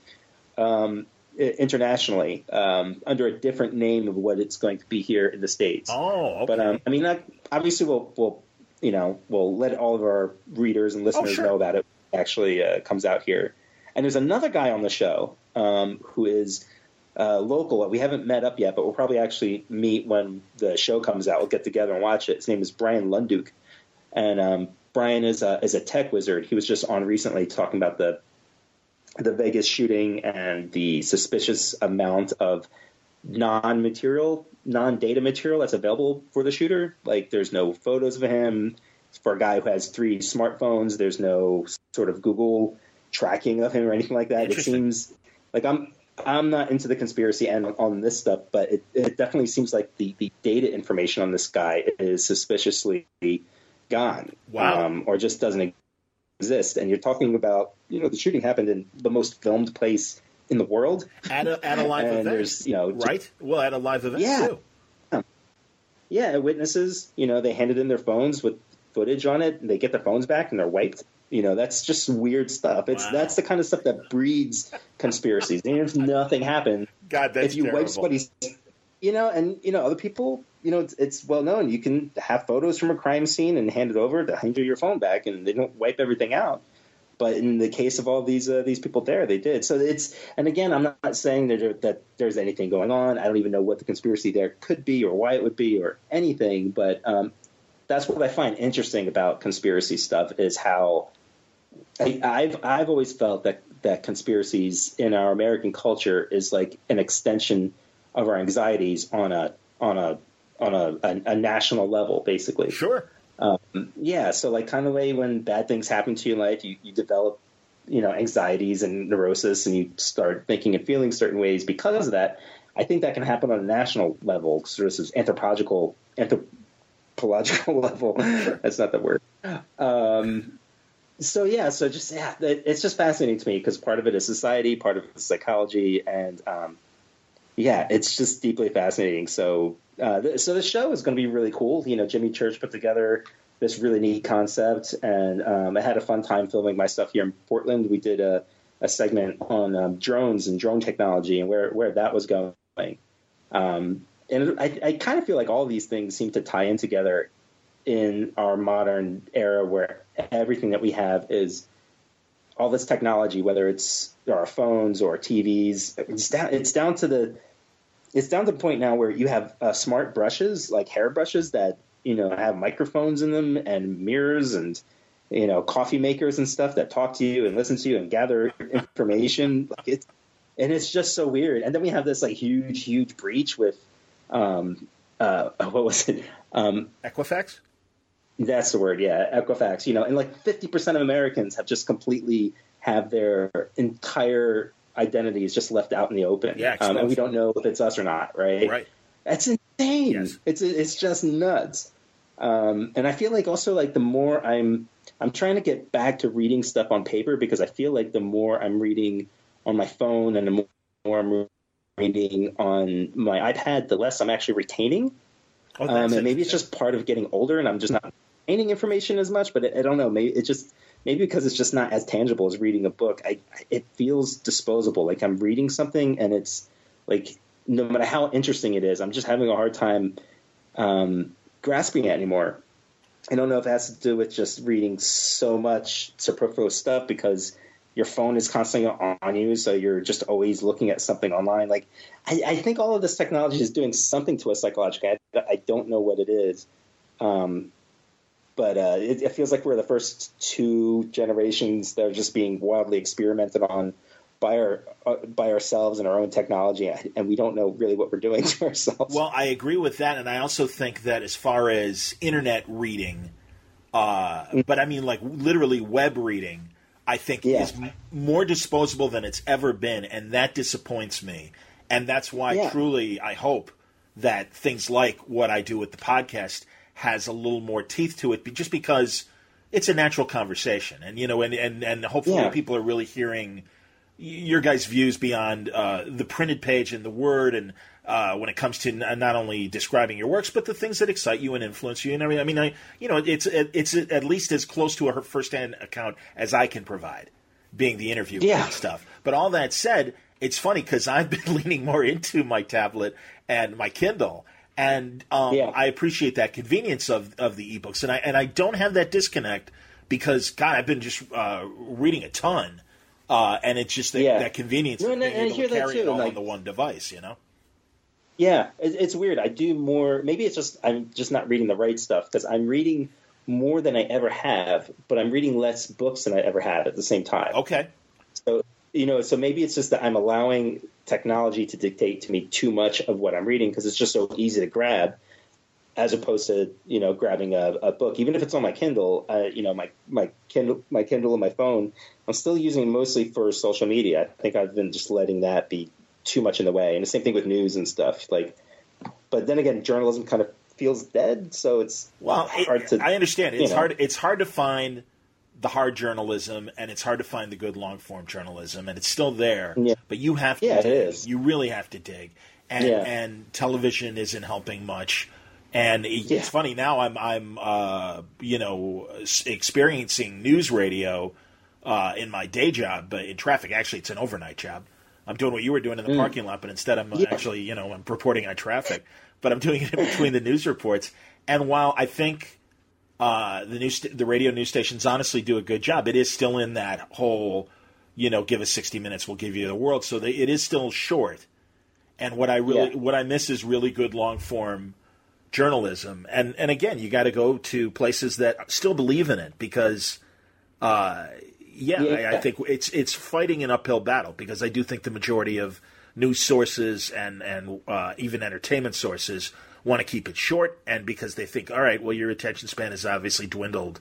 Um, internationally um, under a different name of what it's going to be here in the states. Oh, okay. but um, I mean, obviously, we'll, we'll you know we'll let all of our readers and listeners oh, sure. know that it actually uh, comes out here. And there's another guy on the show um, who is uh, local. We haven't met up yet, but we'll probably actually meet when the show comes out. We'll get together and watch it. His name is Bryan Lunduke, and um, Brian is a, is a tech wizard. He was just on recently talking about the the Vegas shooting and the suspicious amount of non-material, non-data material that's available for the shooter. Like there's no photos of him. For a guy who has three smartphones, there's no sort of Google tracking of him or anything like that. It seems like I'm I'm not into the conspiracy end on this stuff, but it, it definitely seems like the, the data information on this guy is suspiciously gone. Wow. Um, or just doesn't exist. And you're talking about, you know, the shooting happened in the most filmed place in the world. At a, at a live event. There's, you know, right? Well, at a live event, yeah. too. Yeah, witnesses, you know, they handed in their phones with footage on it, and they get their phones back, and they're wiped. You know, that's just weird stuff. It's wow. that's the kind of stuff that breeds conspiracies. and if nothing happened, God, that's if you terrible. wipe somebody's, you know, and you know, other people you know, it's, it's, well known. You can have photos from a crime scene and hand it over to hand your phone back, and they don't wipe everything out. But in the case of all these uh, these people there, they did. So it's and again, I'm not saying that, that there's anything going on. I don't even know what the conspiracy there could be or why it would be or anything. But um, that's what I find interesting about conspiracy stuff is how I, I've I've always felt that that conspiracies in our American culture is like an extension of our anxieties on a on a on a, a, a national level, basically. Sure. Um, yeah, so like kind of way when bad things happen to you in life, you, you develop, you know, anxieties and neurosis, and you start thinking and feeling certain ways because of that. I think that can happen on a national level, sort of anthropological anthropological level. That's not the word. Um, so yeah, so just yeah, it's just fascinating to me because part of it is society, part of it is psychology, and um, yeah, it's just deeply fascinating. So uh, th- so the show is going to be really cool. You know, Jimmy Church put together this really neat concept, and um, I had a fun time filming my stuff here in Portland. We did a, a segment on um, drones and drone technology and where where that was going. Um, and I, I kind of feel like all these things seem to tie in together in our modern era where everything that we have is all this technology, whether it's our phones or TVs. It's down. It's down to the. It's down to the point now where you have uh, smart brushes, like hair brushes, that you know have microphones in them and mirrors and you know coffee makers and stuff that talk to you and listen to you and gather information. Like it's and it's just so weird. And then we have this like huge, huge breach with um, uh, what was it? Um, Equifax. That's the word, yeah, Equifax. You know, and like fifty percent of Americans have just completely have their entire identities just left out in the open. Yeah, um, and we don't know if it's us or not, right? Right. That's insane. Yes. It's it's just nuts. Um, and I feel like also like the more I'm I'm trying to get back to reading stuff on paper because I feel like the more I'm reading on my phone and the more I'm reading on my iPad, the less I'm actually retaining. Oh, um, and maybe it's just part of getting older, and I'm just not retaining information as much. But I, I don't know. Maybe it just maybe because it's just not as tangible as reading a book. I it feels disposable. Like I'm reading something, and it's like no matter how interesting it is, I'm just having a hard time um, grasping it anymore. I don't know if it has to do with just reading so much superfluous stuff because your phone is constantly on you, so you're just always looking at something online. Like, I, I think all of this technology is doing something to us psychologically. I, I don't know what it is, um, but uh, it, it, feels like we're the first two generations that are just being wildly experimented on by our uh, by ourselves and our own technology, and we don't know really what we're doing to ourselves. Well, I agree with that, and I also think that as far as internet reading, uh, mm. but I mean like literally web reading I think yeah. is m- more disposable than it's ever been, and that disappoints me. And that's why, yeah. truly, I hope that things like what I do with the podcast has a little more teeth to it, just because it's a natural conversation, and you know, and and and hopefully yeah. people are really hearing your guys' views beyond uh, the printed page and the word, and uh, when it comes to n- not only describing your works, but the things that excite you and influence you. And I mean, I mean, I, you know, it's it's at least as close to a first-hand account as I can provide, being the interview yeah. and stuff. But all that said, it's funny because I've been leaning more into my tablet and my Kindle, and um, yeah. I appreciate that convenience of of the ebooks, and I and I don't have that disconnect because God, I've been just uh, reading a ton. Uh, and it's just that, yeah. that convenience no, and, of being able to carry it all like, on the one device, you know. Yeah, it's weird. I do more. Maybe it's just I'm just not reading the right stuff because I'm reading more than I ever have, but I'm reading less books than I ever have at the same time. Okay. So you know, so maybe it's just that I'm allowing technology to dictate to me too much of what I'm reading because it's just so easy to grab, as opposed to you know grabbing a, a book, even if it's on my Kindle. Uh, you know, my my Kindle, my Kindle, and my phone. I'm still using it mostly for social media. I think I've been just letting that be too much in the way. And the same thing with news and stuff. Like, but then again, journalism kind of feels dead, so it's well hard it, to. I understand it's know. hard. It's hard to find the hard journalism, and it's hard to find the good long form journalism, and it's still there. Yeah. But you have to. Yeah, dig. it is. You really have to dig, and yeah. and television isn't helping much. And it's yeah. funny now. I'm I'm uh, you know experiencing news radio uh, in my day job, but in traffic. Actually, it's an overnight job. I'm doing what you were doing in the mm. parking lot, but instead I'm yeah. actually, you know, I'm reporting on traffic, but I'm doing it in between the news reports. And while I think uh, the news, the radio news stations honestly do a good job, it is still in that whole, you know, give us 60 minutes, we'll give you the world. So they, it is still short. And what I really, yeah. what I miss is really good long form journalism. And and again, you got to go to places that still believe in it because. Uh, yeah, yeah. I, I, think it's it's fighting an uphill battle because I do think the majority of news sources and and uh, even entertainment sources want to keep it short, and because they think, all right, well, your attention span is obviously dwindled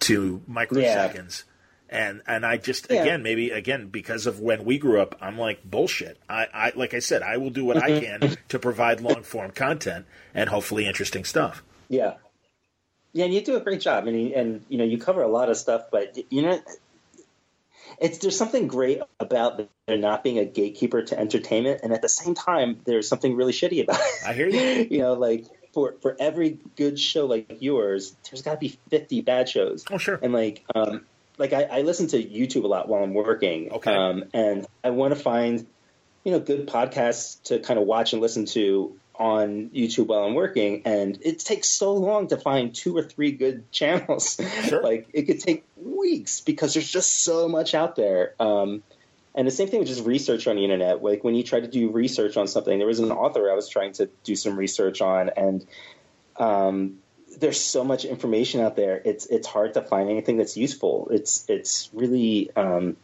to microseconds. And and I just yeah. again maybe again because of when we grew up, I'm like bullshit. I, I like I said, I will do what I mm-hmm. can to provide long form content and hopefully interesting stuff. Yeah, yeah, and you do a great job. Mean, and you know, you cover a lot of stuff, but you know, it's there's something great about there not being a gatekeeper to entertainment, and at the same time, there's something really shitty about it. I hear you. you know, like for for every good show like yours, there's got to be 50 bad shows. Oh, sure. And like, um, like I, I listen to YouTube a lot while I'm working. Okay. Um, and I want to find, you know, good podcasts to kind of watch and listen to on YouTube while I'm working, and it takes so long to find two or three good channels. Sure. like it could take weeks because there's just so much out there. Um, and the same thing with just research on the internet. Like when you try to do research on something, there was an author I was trying to do some research on, and um, there's so much information out there. It's it's hard to find anything that's useful. It's it's really um,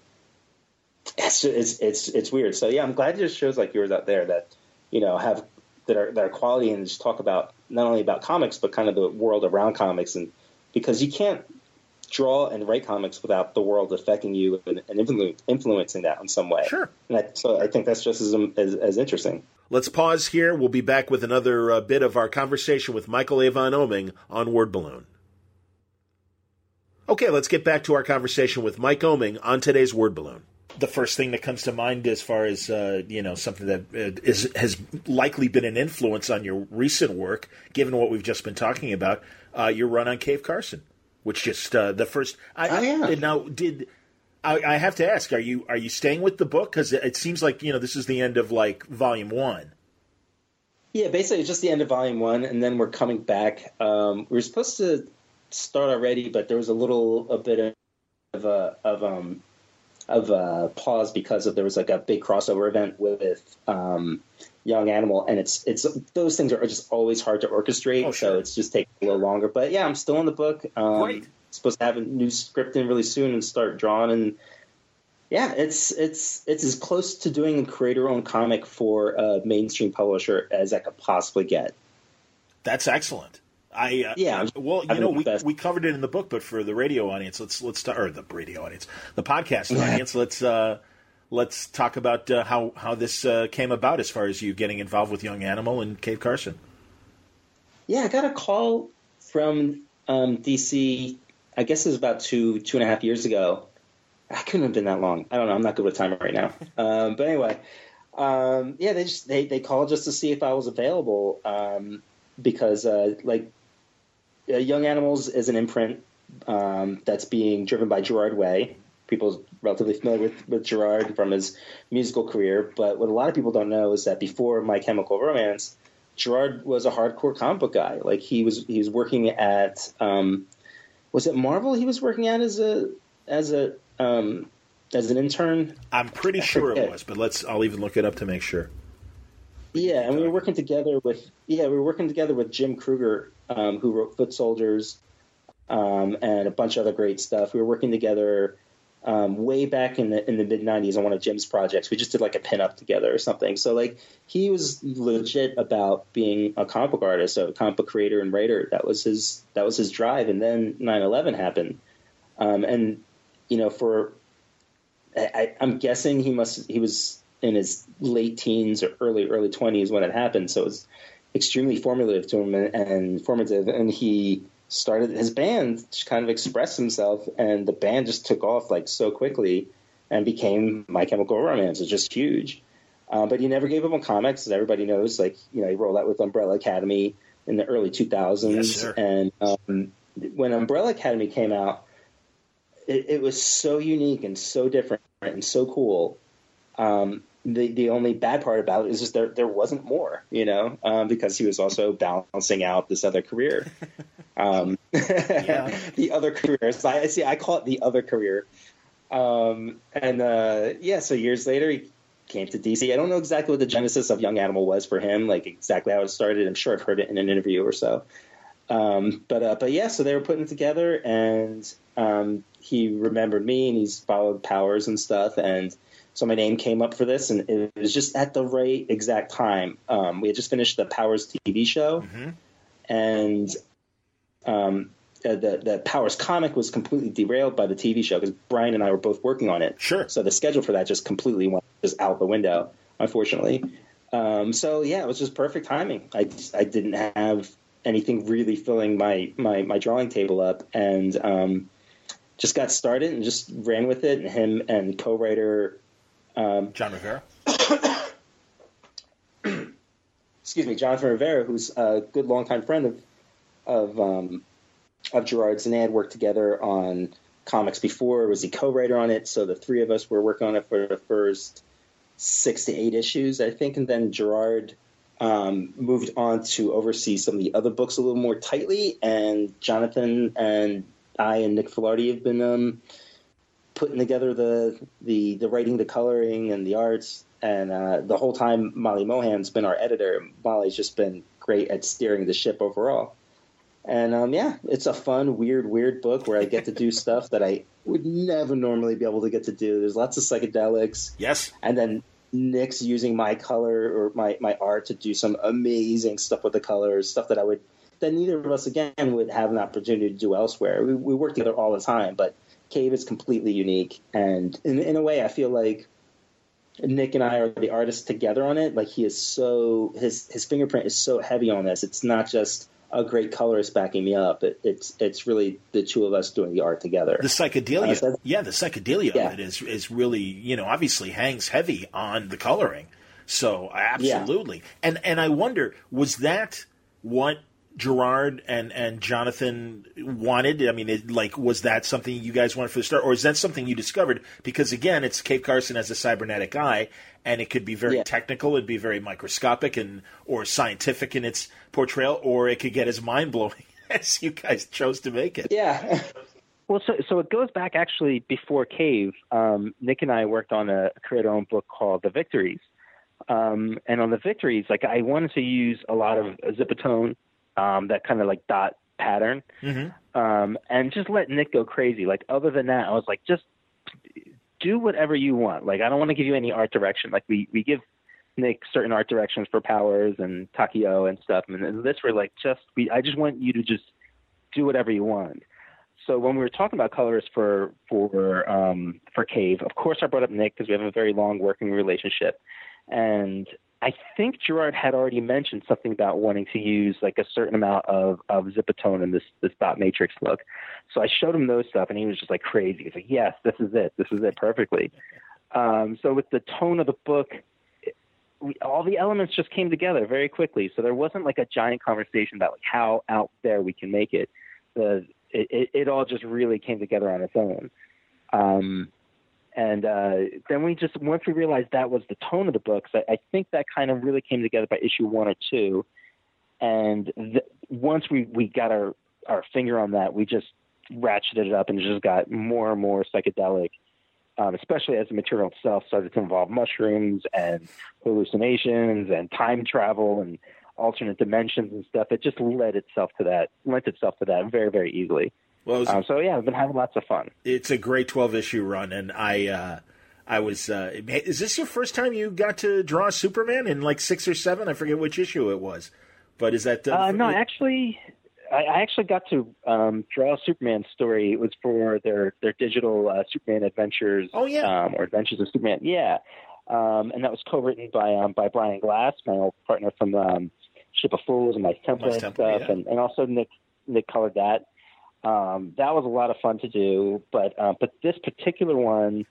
it's, it's it's it's weird. So yeah, I'm glad there's shows like yours out there that you know have that are that are quality and just talk about not only about comics but kind of the world around comics and because you can't draw and write comics without the world affecting you and, and influ- influencing that in some way. Sure. And I, so I think that's just as, as, as interesting. Let's pause here. We'll be back with another uh, bit of our conversation with Michael Avon Oeming on Word Balloon. Okay, let's get back to our conversation with Mike Oeming on today's Word Balloon the first thing that comes to mind as far as uh, you know something that uh, has likely been an influence on your recent work, given what we've just been talking about. Uh, your run on Cave Carson, which just uh, the first. I, oh, yeah. Now, did I, I, have to ask? Are you are you staying with the book? Because it, it seems like you know this is the end of like volume one. Yeah, basically it's just the end of volume one, and then we're coming back. Um, we were supposed to start already, but there was a little a bit of a of um of uh, pause because of there was like a big crossover event with um, Young Animal, and it's it's those things are just always hard to orchestrate, oh, sure. so it's just taking a little longer. But yeah, I'm still in the book. Um, Great. Supposed to have a new script in really soon and start drawing, and yeah, it's it's it's as close to doing a creator-owned comic for a mainstream publisher as I could possibly get. That's excellent. I uh, yeah. Well, you know, we, we covered it in the book, but for the radio audience, let's let's start or the radio audience, the podcast audience, let's uh, let's talk about uh, how how this uh, came about as far as you getting involved with Young Animal and Cave Carson. Yeah, I got a call from um, DC. I guess it was about two two and a half years ago. I couldn't have been that long. I don't know. I'm not good with time right now. Um, but anyway, um, yeah, they just they they called just to see if I was available um, because uh, like Young Animals is an imprint um, that's being driven by Gerard Way. People relatively familiar with, with Gerard from his musical career, but what a lot of people don't know is that before My Chemical Romance, Gerard was a hardcore comic book guy. Like he was he was working at um, was it Marvel? He was working at as a as a um, as an intern. I'm pretty sure it was, but let's I'll even look it up to make sure. Yeah, and we were working together with yeah we were working together with Jim Krueger, um, who wrote Foot Soldiers, um, and a bunch of other great stuff. We were working together um, way back in the in the mid '90s on one of Jim's projects. We just did like a pinup together or something. So like he was legit about being a comic book artist, a comic book creator and writer. That was his that was his drive. And then 9/11 happened, um, and you know for I, I'm guessing he must he was in his late teens or early early 20s when it happened. So it was extremely formative to him and, and formative. And he started his band to kind of express himself, and the band just took off like so quickly and became My Chemical Romance. It's just huge. Uh, but he never gave up on comics, as everybody knows. Like you know, he rolled out with Umbrella Academy in the early 2000s, yes, and um, when Umbrella Academy came out, it, it, was so unique and so different and so cool. Um, the the only bad part about it is just there there wasn't more, you know, um, because he was also balancing out this other career. Um, the other career. So I see. I call it the other career. Um, and uh, yeah, so years later he came to DC. I don't know exactly what the genesis of Young Animal was for him, like exactly how it started. I'm sure I've heard it in an interview or so. Um, but uh, but yeah, so they were putting it together, and um, he remembered me, and he's followed Powers and stuff, and so my name came up for this, and it was just at the right exact time. Um, we had just finished the Powers TV show, mm-hmm. and um, uh, the the Powers comic was completely derailed by the TV show because Brian and I were both working on it. Sure. So the schedule for that just completely went just out the window, unfortunately. Um, so yeah, it was just perfect timing. I I didn't have anything really filling my my, my drawing table up, and um, just got started and just ran with it. And him and co-writer um, Jon Rivera. excuse me, Jonathan Rivera, who's a good longtime friend of of um, of Gerard's, and they had worked together on comics before. Was he co-writer on it? So the three of us were working on it for the first six to eight issues, I think, and then Gerard um, moved on to oversee some of the other books a little more tightly. And Jonathan and I and Nick Filardi have been um, putting together the, the the writing, the coloring, and the arts. And uh, the whole time, Molly Mahan's been our editor. Molly's just been great at steering the ship overall. And um, yeah, it's a fun, weird, weird book where I get to do stuff that I would never normally be able to get to do. There's lots of psychedelics. Yes. And then Nick's using my color or my, my art to do some amazing stuff with the colors, stuff that I would that neither of us again would have an opportunity to do elsewhere. We, we work together all the time, but Cave is completely unique, and in, in a way, I feel like Nick and I are the artists together on it. Like he is so his his fingerprint is so heavy on this. It's not just a great colorist backing me up. It, it's it's really the two of us doing the art together. The psychedelia, Uh, yeah, the psychedelia Yeah. of it is is really you know obviously hangs heavy on the coloring. So absolutely, and and I wonder was that what Gerard and and Jonathan wanted? I mean, it, like was that something you guys wanted for the start, or is that something you discovered? Because again, it's Cave Carson as a cybernetic eye, and it could be very Yeah. technical, it'd be very microscopic and or scientific in its portrayal, or it could get as mind blowing as you guys chose to make it. yeah, Well, so so it goes back actually before Cave. Um, Nick and I worked on a create our own book called The Victories, um, and on the Victories, like I wanted to use a lot of zipatone, um, that kind of like dot pattern, Mm-hmm. um, and just let Nick go crazy. Like other than that, I was like, just do whatever you want. Like I don't want to give you any art direction. Like we we give Nick certain art directions for powers and Takio and stuff, and this we're like just we I just want you to just do whatever you want. So when we were talking about colors for for um, for Cave, of course I brought up Nick because we have a very long working relationship, and I think Gerard had already mentioned something about wanting to use like a certain amount of of zipatone in this this dot matrix look. So I showed him those stuff, and he was just like crazy. He's like, "Yes, this is it. This is it perfectly." Um, so with the tone of the book, all the elements just came together very quickly. So there wasn't like a giant conversation about like how out there we can make it. The it, it, it all just really came together on its own. Um, and uh, then we just once we realized that was the tone of the books, I, I think that kind of really came together by issue one or two. And th- once we, we got our, our finger on that, we just ratcheted it up and just got more and more psychedelic, um, especially as the material itself started to involve mushrooms and hallucinations and time travel and alternate dimensions and stuff. It just led itself to that, lent itself to that very, very easily. Well, was, Um, so yeah, I've been having lots of fun. it's a great 12 issue run and i uh i was uh, is this your first time you got to draw superman in like six or seven i forget which issue it was but is that Uh, no, actually, I, I actually got to um, draw a Superman story. It was for their their digital uh, Superman Adventures. Oh, yeah. um, or Adventures of Superman. Yeah, um, and that was co-written by um, by Brian Glass, my old partner from um, Ship of Fools and Mice Templar and stuff, yeah. and, and also Nick Nick colored that. Um, that was a lot of fun to do, but uh, but this particular one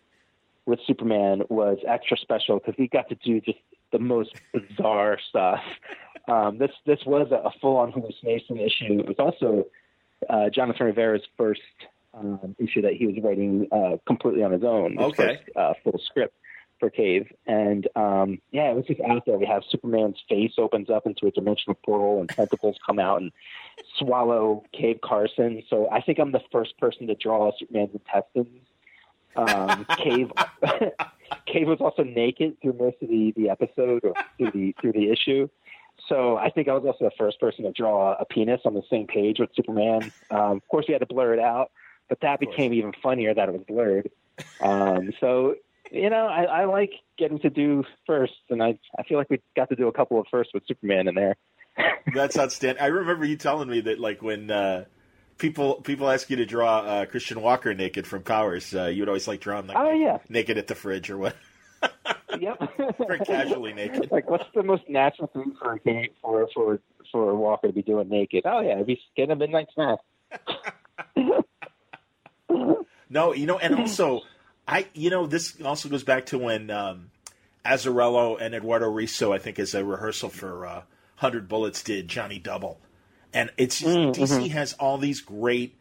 with Superman was extra special because we got to do just the most bizarre stuff. Um, this this was a, full on hallucination issue. It was also uh, Jonathan Rivera's first um, issue that he was writing uh, completely on his own. His Okay. first, uh, full script for Cave, and um, yeah, it was just out there. We have Superman's face opens up into a dimensional portal, and tentacles come out and swallow Cave Carson. So I think I'm the first person to draw Superman's intestines. Um, Cave Cave was also naked through most of the, the episode or through the through the issue. So I think I was also the first person to draw a penis on the same page with Superman. Um, of course, we had to blur it out, but that became even funnier that it was blurred. Um, so you know, I, I like getting to do first, and I I feel like we got to do a couple of firsts with Superman in there. that's outstanding i remember you telling me that like when uh people people ask you to draw uh, Christian Walker naked from Powers, uh, you would always like draw him like Oh yeah, naked at the fridge or what? yep. Very casually naked. Like, what's the most natural thing for a game for for for Walker to be doing naked? Oh yeah, he's getting a midnight snack. No, you know, and also, I you know this also goes back to when um, Azzarello and Eduardo Risso, I think, as a rehearsal for uh, Hundred Bullets, did Johnny Double, and it's just, Mm, DC has all these great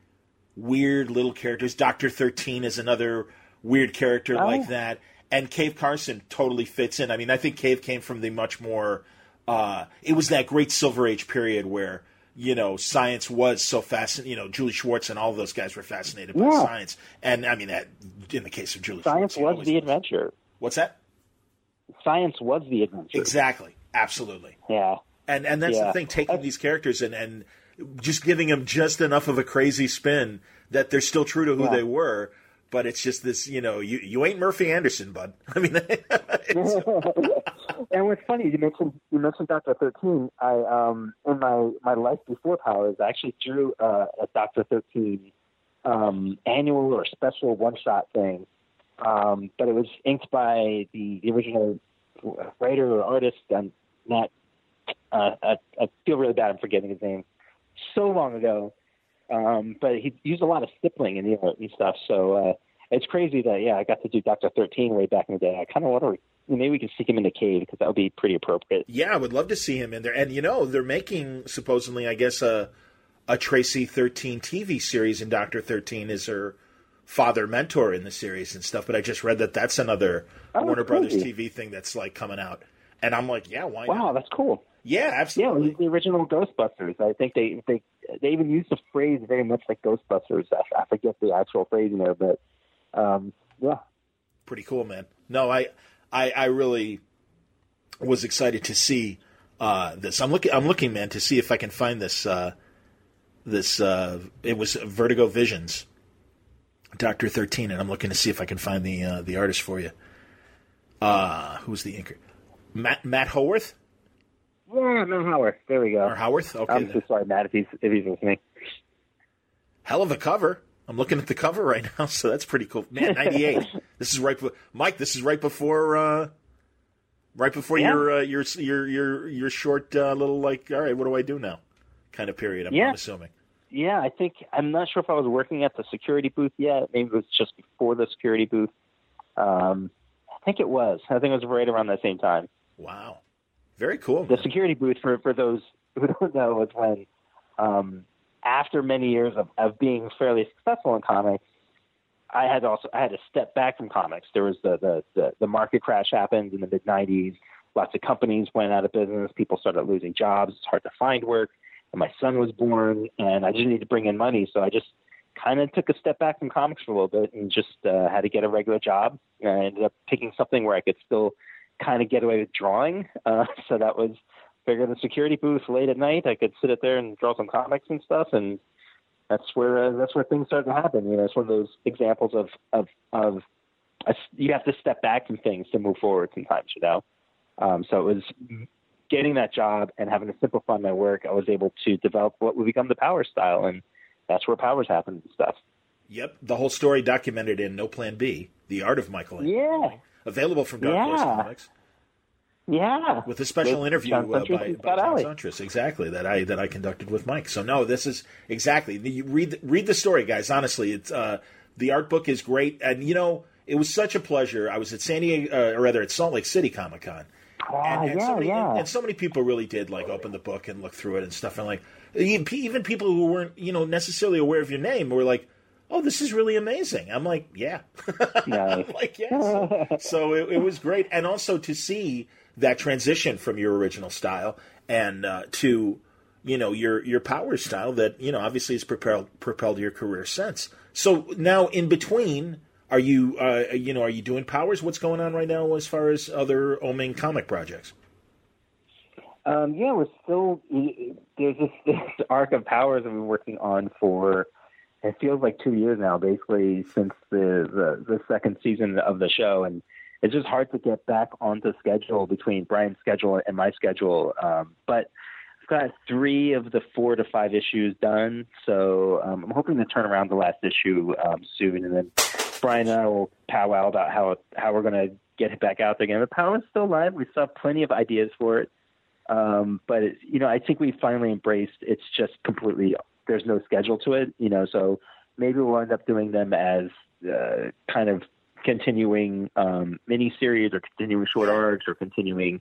weird little characters. Doctor Thirteen is another weird character Oh. like that, and Cave Carson totally fits in. I mean, I think Cave came from the much more. Uh, it was that great Silver Age period where you know science was so fascinating. You know, Julie Schwartz and all those guys were fascinated by Yeah. science, and I mean that in the case of Julie Science Schwartz, was the adventure. What's that? Science was the adventure. Exactly, absolutely. Yeah. And and that's the thing, taking these characters and and just giving them just enough of a crazy spin that they're still true to who Yeah. they were. But it's just this, you know, you you ain't Murphy Anderson, bud. I mean, and what's funny, you mentioned you mentioned Doctor Thirteen. I um in my my life before Powers, I actually drew uh, a Doctor Thirteen um, annual or special one shot thing, um, but it was inked by the, the original writer or artist. and not. Uh, I, I feel really bad. I'm forgetting his name. So long ago, um, but he used a lot of stippling in the art and stuff. So uh, it's crazy that yeah, I got to do Doctor Thirteen way back in the day. I kind of want to maybe we can stick him in the cave because that would be pretty appropriate. yeah, I would love to see him in there. And you know, they're making supposedly, I guess, a a Traci Thirteen TV series, and Doctor Thirteen is her father mentor in the series and stuff. But I just read that that's another Oh, Warner Brothers. TV thing that's like coming out, and I'm like, yeah, why Wow, not? that's cool. Yeah, Yeah, it absolutely. was the original Ghostbusters. I think they they they even used the phrase very much like Ghostbusters. I, I forget the actual phrase in there, but um, yeah, pretty cool, man. No, I, I, I really was excited to see uh, this. I'm looking, I'm looking, man, to see if I can find this. Uh, this uh, it was Vertigo Visions, Doctor Thirteen, and I'm looking to see if I can find the uh, the artist for you. Uh, who's the inker? Matt Matt Howarth yeah, Matt Howard. There we go. or Howarth? Okay, I'm so then. sorry, Matt, if he's if he's listening. hell of a cover. I'm looking at the cover right now, so that's pretty cool. Man, '98. this is right, be- Mike. This is right before, uh, right before Yeah. your uh, your your your your short uh, little like, all right, what do I do now? Kind of period. I'm, Yeah. I'm assuming. Yeah, I think I'm not sure if I was working at the security booth yet. Maybe it was just before the security booth. Um, I think it was. I think it was right around that same time. Wow, very cool. The security booth, for for those who don't know, was when, um, after many years of, of being fairly successful in comics, I had also I had to step back from comics. There was the the the, the market crash happened in the mid '90s. Lots of companies went out of business. People started losing jobs. It's hard to find work. And my son was born, and I didn't need to bring in money, so I just kind of took a step back from comics for a little bit and just uh, had to get a regular job. And I ended up picking something where I could still kind of get away with drawing. Uh, so that was figure the security booth late at night. I could sit up there and draw some comics and stuff, and that's where uh, that's where things started to happen. You know, it's one of those examples of of of a, you have to step back from things to move forward sometimes. You know, um, so it was getting that job and having to simplify my work. I was able to develop what would become the Power style, and that's where Powers happened and stuff. Yep, the whole story documented in No Plan B: The Art of Michael. Yeah, Available from Dark Horse Yeah. Comics yeah. with a special With interview John uh, by, by John. Siuntres, exactly that I that I conducted with Mike. So no, this is exactly you read read the story, guys. Honestly, it's uh, the art book is great, and you know it was such a pleasure. I was at San Diego, uh, or rather at Salt Lake City Comic Con, Ah, and, and yeah, so many, yeah. and, and so many people really did like open the book and look through it and stuff, and like even even people who weren't you know necessarily aware of your name were like. Oh, this is really amazing. I'm like, yeah. Nice. like yes. so it, it was great, and also to see that transition from your original style and uh, to you know your your power style that you know obviously has propelled propelled your career since. So now in between, are you uh, you know are you doing powers? What's going on right now as far as other Oeming comic projects? Um, yeah, we're still there's this, this arc of powers that we've been working on for it feels like two years now, basically since the, the the second season of the show, and it's just hard to get back onto schedule between Brian's schedule and my schedule. Um, but I've got three of the four to five issues done, so um, I'm hoping to turn around the last issue um, soon, and then Brian and I will powwow about how how we're going to get it back out there again. The Power is still live. We still have plenty of ideas for it, um, but it, you know, I think we finally embraced. It's just completely. There's no schedule to it, you know. So maybe we'll end up doing them as uh, kind of continuing um, mini series or continuing short arcs or continuing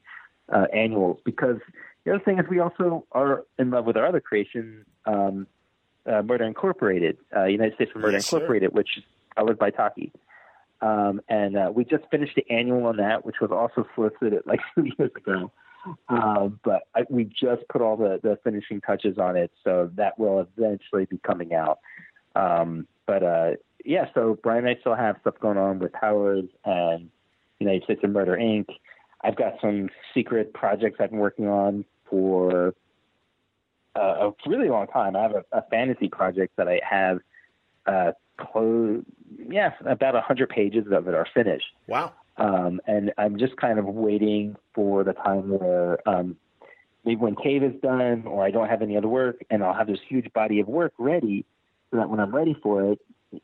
uh, annuals because the other thing is we also are in love with our other creation, um, uh, Murder Incorporated, uh, United States of Murder yes, Incorporated, sir. which is colored by Taki. Um, and uh, we just finished the annual on that, which was also solicited like two years ago. Um, but I, we just put all the, the finishing touches on it, so that will eventually be coming out. Um, but uh, yeah, so Brian and I still have stuff going on with Howard and United States of Murder Inc. I've got some secret projects I've been working on for uh, a really long time. I have a, a fantasy project that I have uh, close. Yeah, about a hundred pages of it are finished. Wow. Um, and I'm just kind of waiting for the time where um, maybe when Cave is done, or I don't have any other work, and I'll have this huge body of work ready, so that when I'm ready for it,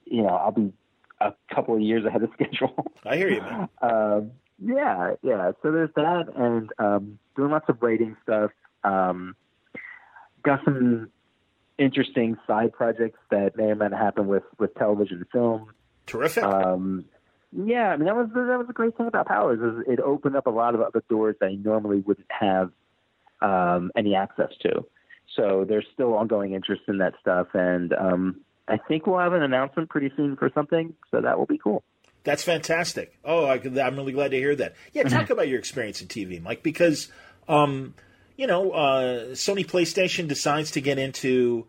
you know, I'll be a couple of years ahead of schedule. I hear you, man. um, yeah, yeah. So there's that, and um, doing lots of writing stuff. Um, got some interesting side projects that may or may not happen with with television and film. Terrific. Um, yeah, I mean that was that was a great thing about Powers is it opened up a lot of other doors that I normally wouldn't have um, any access to. So there's still ongoing interest in that stuff, and um, I think we'll have an announcement pretty soon for something, so that will be cool. That's fantastic. Oh, I, am really glad to hear that. Yeah, talk mm-hmm. about your experience in TV, Mike, because um, you know uh, Sony PlayStation decides to get into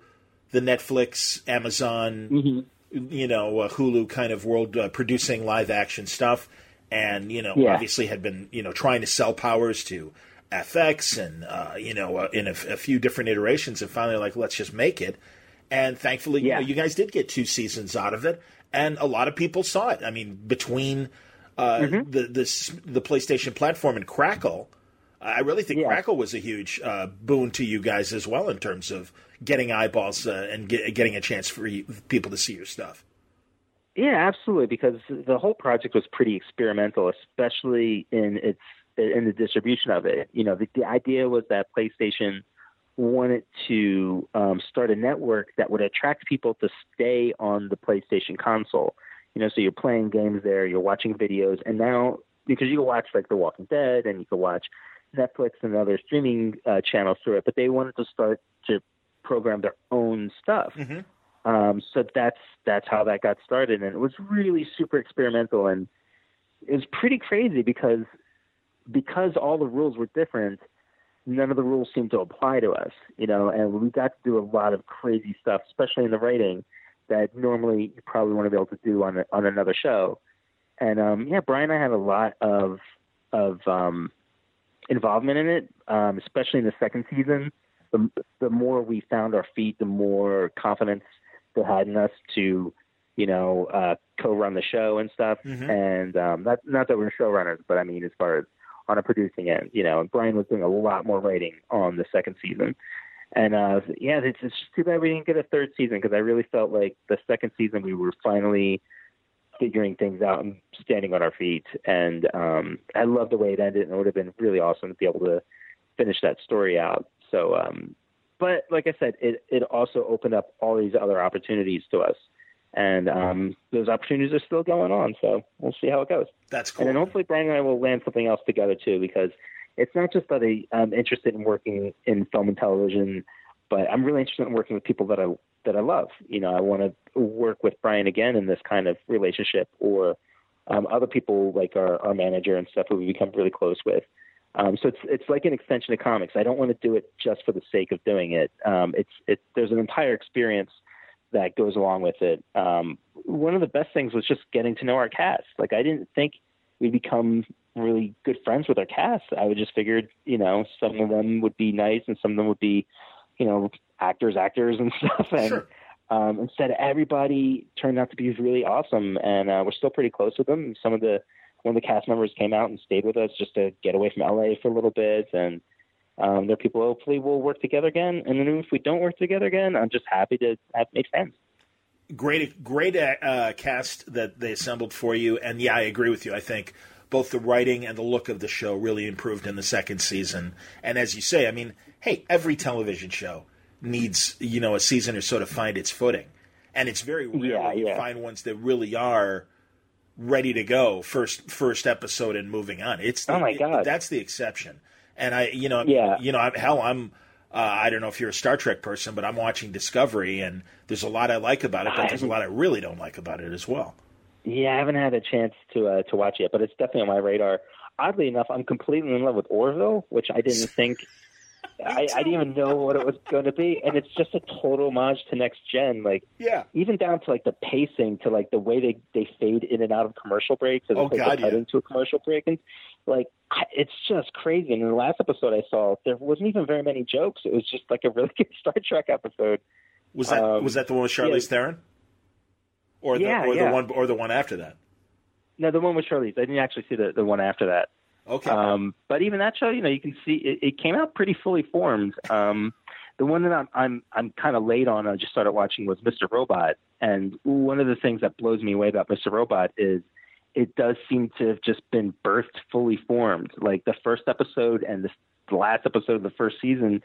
the Netflix, Amazon, mm-hmm. You know, uh, Hulu kind of world, uh, producing live action stuff, and you know, yeah. obviously had been you know trying to sell powers to FX and uh, you know uh, in a, a, few different iterations, and finally like let's just make it. And thankfully, yeah. you, know, you guys did get two seasons out of it, and a lot of people saw it. I mean, between uh, mm-hmm. the this, the PlayStation platform and Crackle, I really think yeah. Crackle was a huge uh, boon to you guys as well in terms of getting eyeballs uh, and get, getting a chance for you, people to see your stuff. Yeah, absolutely. Because the whole project was pretty experimental, especially in its in the distribution of it. You know, the, the idea was that PlayStation wanted to um, start a network that would attract people to stay on the PlayStation console. You know, so you're playing games there, you're watching videos, and now because you can watch like The Walking Dead and you can watch Netflix and other streaming uh, channels through it, but they wanted to start to program their own stuff. Mm-hmm. Um, so that's that's how that got started, and it was really super experimental, and it was pretty crazy because because all the rules were different none of the rules seemed to apply to us, you know, and we got to do a lot of crazy stuff, especially in the writing that normally you probably want to be able to do on a, on another show. And um, yeah, Brian and I had a lot of of um, involvement in it, um, especially in the second season. The, the more we found our feet, the more confidence they had in us to, you know, uh, co-run the show and stuff. Mm-hmm. And um, not not that we're showrunners, but I mean, as far as on a producing end, you know, and Brian was doing a lot more writing on the second season. And uh, yeah, it's, it's just too bad we didn't get a third season because I really felt like the second season we were finally figuring things out and standing on our feet. And um, I love the way it ended, and it would have been really awesome to be able to finish that story out. So, um, but like I said, it it also opened up all these other opportunities to us and um, those opportunities are still going on. So we'll see how it goes. That's cool. And then hopefully Brian and I will land something else together too, because it's not just that I, I'm interested in working in film and television, but I'm really interested in working with people that I that I love. You know, I want to work with Brian again in this kind of relationship, or um, other people like our, our manager and stuff who we become really close with. Um, so it's it's like an extension of comics. I don't want to do it just for the sake of doing it. Um, it's it, there's an entire experience that goes along with it. Um, one of the best things was just getting to know our cast. Like I didn't think we'd become really good friends with our cast. I would just figured, you know, some of them would be nice and some of them would be, you know, actors, actors and stuff. And sure. um, instead, everybody turned out to be really awesome, and uh, we're still pretty close with them. Some of the one of the cast members came out and stayed with us just to get away from LA for a little bit, and Um, there are people hopefully will work together again, and then if we don't work together again, I'm just happy to have made friends. Great, great uh, cast that they assembled for you, and yeah, I agree with you. I think both the writing and the look of the show really improved in the second season. And as you say, I mean, hey, every television show needs you know a season or so to find its footing, and it's very rare yeah, you yeah. find ones that really are ready to go first first episode and moving on. It's the, oh my god, it, that's the exception. And I, you know, yeah. you know, I, hell, I'm. Uh, I don't know if you're a Star Trek person, but I'm watching Discovery, and there's a lot I like about it, but there's a lot I really don't like about it as well. Yeah, I haven't had a chance to uh, to watch it, but it's definitely on my radar. Oddly enough, I'm completely in love with Orville, which I didn't think I, I, didn't even know what it was going to be, and it's just a total homage to Next Gen. Like, yeah, even down to like the pacing, to like the way they they fade in and out of commercial breaks, and oh, God, cut yeah. into a commercial break, and like it's just crazy. And in the last episode I saw, there wasn't even very many jokes. It was just like a really good Star Trek episode. Was that Um, was that the one with Charlize yeah. Theron, or the Yeah, or the one or the one after that? No, the one with Charlize. I didn't actually see the the one after that. Okay, Um, but even that show, you know, you can see it, it came out pretty fully formed. Um, the one that I'm I'm I'm kind of late on. I just started watching was Mr. Robot, and one of the things that blows me away about Mr. Robot is it does seem to have just been birthed fully formed. Like the first episode and the, the last episode of the first season,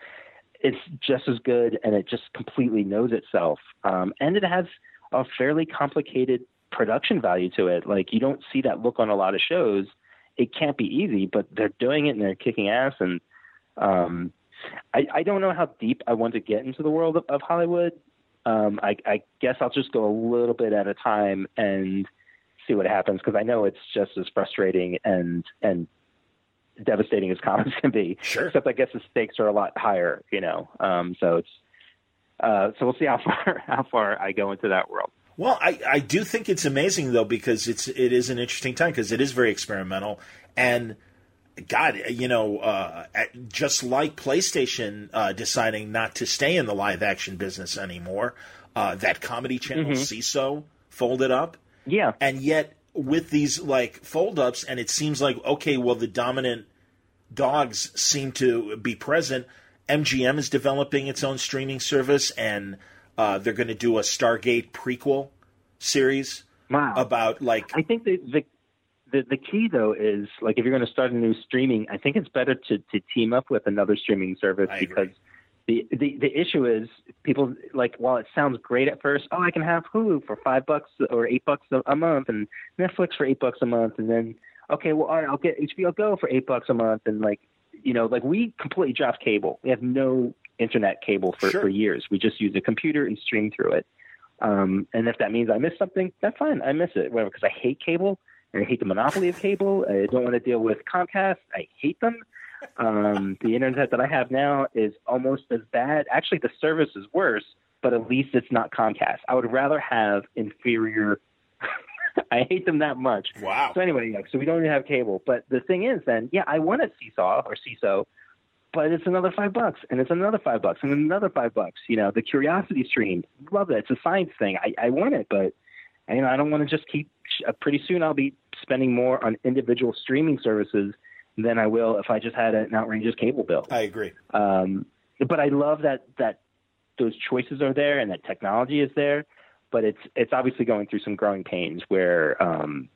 it's just as good, and it just completely knows itself. Um, and it has a fairly complicated production value to it. Like you don't see that look on a lot of shows it can't be easy, but they're doing it and they're kicking ass. And um, I, I don't know how deep I want to get into the world of, of Hollywood. Um, I, I guess I'll just go a little bit at a time and see what happens because I know it's just as frustrating and and devastating as comics can be. Sure. Except I guess the stakes are a lot higher, you know. Um, so it's uh, so we'll see how far how far I go into that world. Well, I, I do think it's amazing though because it's it is an interesting time because it is very experimental and God, you know, uh, just like PlayStation uh, deciding not to stay in the live action business anymore, uh, that comedy channel Seeso folded up, Yeah. and yet with these like fold ups, and it seems like okay, well the dominant dogs seem to be present. MGM is developing its own streaming service, and uh, they're going to do a Stargate prequel series Wow. about like I think the, the the the key though is like if you're going to start a new streaming, I think it's better to to team up with another streaming service I agree. because the, the the issue is people like while it sounds great at first, oh I can have Hulu for five bucks or eight bucks a, a month and Netflix for eight bucks a month and then okay well all right I'll get HBO Go for eight bucks a month and like you know like we completely dropped cable. We have no internet cable for Sure. for years. We just use a computer and stream through it. Um, and if that means I miss something, that's fine. I miss it. Whatever, because I hate cable and I hate the monopoly of cable. I don't want to deal with Comcast. I hate them. Um, the internet that I have now is almost as bad. Actually, the service is worse, but at least it's not Comcast. I would rather have inferior. I hate them that much. wow, So anyway, yeah, so we don't even have cable. But the thing is, then, yeah, I want a seesaw or Seeso, but it's another five bucks, and it's another five bucks, and another five bucks. You know, the Curiosity Stream, love it. It's a science thing. I, I want it, but you know, I don't want to just keep. Uh, pretty soon, I'll be spending more on individual streaming services than I will if I just had an outrageous cable bill. I agree. Um, but I love that that those choices are there and that technology is there. But it's it's obviously going through some growing pains where um,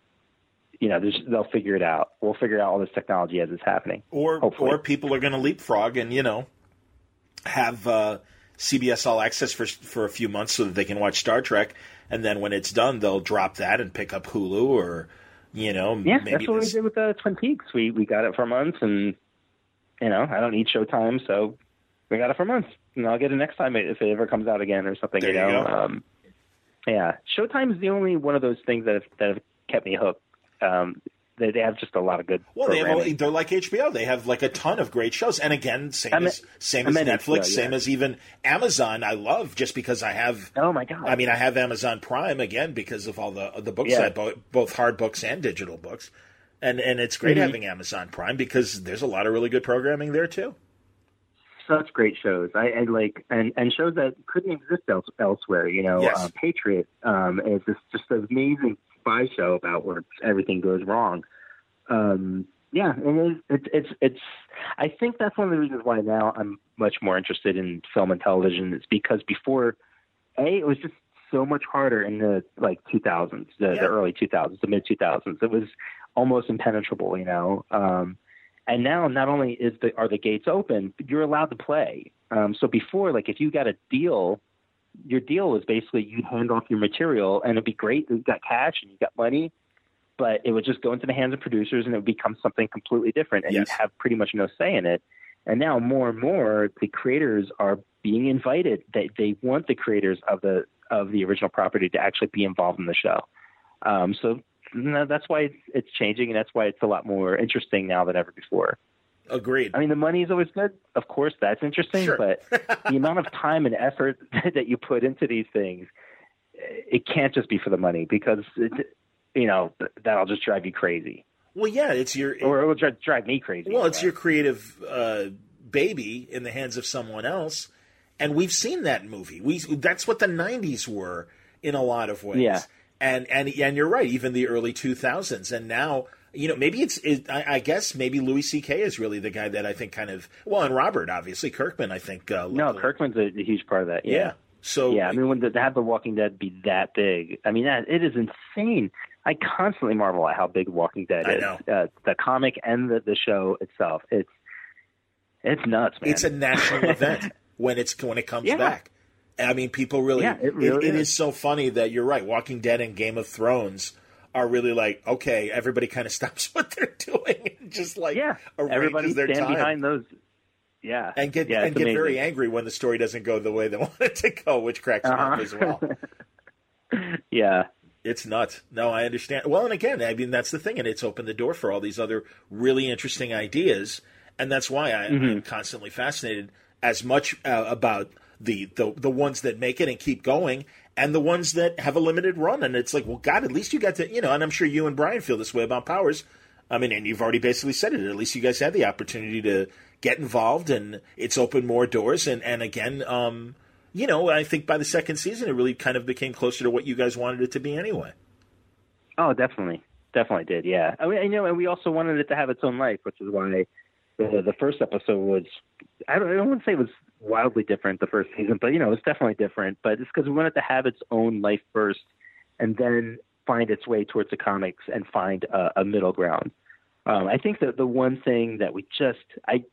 you know they'll figure it out. We'll figure out all this technology as it's happening. Or Hopefully. or people are going to leapfrog and you know have uh, CBS All Access for for a few months so that they can watch Star Trek, and then when it's done, they'll drop that and pick up Hulu or you know Yeah, maybe that's what this- we did with uh, Twin Peaks. We we got it for months, and you know I don't need Showtime, so we got it for months, and I'll get it next time if it ever comes out again or something. There you you know, go. Um, yeah, Showtime is the only one of those things that have, that have kept me hooked. Um, they, they have just a lot of good. Well, they have, programming. they're like HBO. They have like a ton of great shows, and again, same I mean- as same as Netflix, HBO, same yeah. as even Amazon. I love just because I have. oh my god! I mean, I have Amazon Prime again because of all the the books Yeah. I bought, both hard books and digital books, and and it's great Mhm. having Amazon Prime because there's a lot of really good programming there too. such great shows. I, I like and and shows that couldn't exist else, elsewhere. You know, Yes. uh, Patriot um, is this just amazing spy show about where everything goes wrong. Um, Yeah, and it's it's it's. I think that's one of the reasons why now I'm much more interested in film and television. It's because before, a it was just so much harder in the like 2000s, the, yeah. the early 2000s, the mid 2000s. It was almost impenetrable, you know. Um, and now not only is the are the gates open, but you're allowed to play. Um, so before, like if you got a deal, your deal was basically you hand off your material, and it'd be great. You got cash and you got money, but it would just go into the hands of producers, and it would become something completely different, and yes. you'd have pretty much no say in it. And now more and more, the creators are being invited. They they want the creators of the of the original property to actually be involved in the show. Um, so that's why it's, it's changing, and that's why it's a lot more interesting now than ever before. Agreed. I mean, the money is always good. Of course, that's interesting, sure. but the amount of time and effort that you put into these things, it can't just be for the money because, it, you know, that'll just drive you crazy. Well, yeah, it's your, or it will drive, drive me crazy. Well, it's your creative uh, baby in the hands of someone else, and we've seen that movie. We that's what the '90s were in a lot of ways. Yeah and and and you're right, even the early 2000s, and now you know maybe it's it, I, I, guess maybe Louis C.K. is really the guy that I think kind of well, and Robert obviously Kirkman I think uh, no Kirkman's a, a, huge part of that. Yeah. yeah. So yeah, I mean when the, to have The Walking Dead be that big, I mean that it is insane. I constantly marvel at how big Walking Dead is. Uh, the comic and the, the show itself. It's it's nuts, man. It's a national event when it's when it comes yeah. back. I mean, people really. Yeah, it really it, is. it is so funny that you're right. Walking Dead and Game of Thrones are really like okay. Everybody kind of stops what they're doing and just like yeah, everybody their stand time. behind those. Yeah, and get yeah, and get amazing. very angry when the story doesn't go the way they want it to go, which cracks uh-huh. me up as well. yeah, it's nuts. No, I understand. Well, and again, I mean that's the thing, and it's opened the door for all these other really interesting ideas, and that's why I, mm-hmm. I'm constantly fascinated as much uh, about the, the the ones that make it and keep going, and the ones that have a limited run. And it's like, well, God, at least you got to, you know. And I'm sure you and Brian feel this way about Powers. I mean, and you've already basically said it. At least you guys had the opportunity to get involved, and it's opened more doors. And and again, um, you know, I think by the second season, it really kind of became closer to what you guys wanted it to be anyway. Oh, definitely, definitely did. Yeah, I mean, you know, and we also wanted it to have its own life, which is why the, the first episode was. I don't, I don't want to say it was wildly different the first season, but you know, it's definitely different. But it's because we wanted to have its own life first, and then find its way towards the comics and find a, a middle ground. Um, I think that the one thing that we just, I,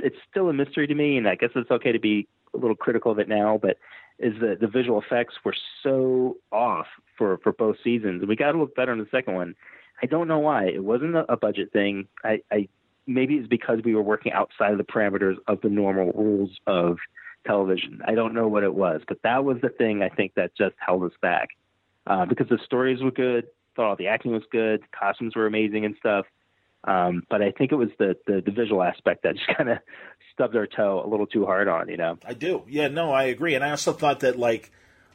it's still a mystery to me, and I guess it's okay to be a little critical of it now, but is that the visual effects were so off for for both seasons, and we got to look better in the second one. I don't know why. It wasn't a, a budget thing. I, I maybe it's because we were working outside of the parameters of the normal rules of television. I don't know what it was, but that was the thing I think that just held us back uh, because the stories were good, thought all the acting was good, costumes were amazing and stuff. Um, but I think it was the, the, the visual aspect that just kind of stubbed our toe a little too hard on, you know. I do, yeah, no, I agree, and I also thought that like,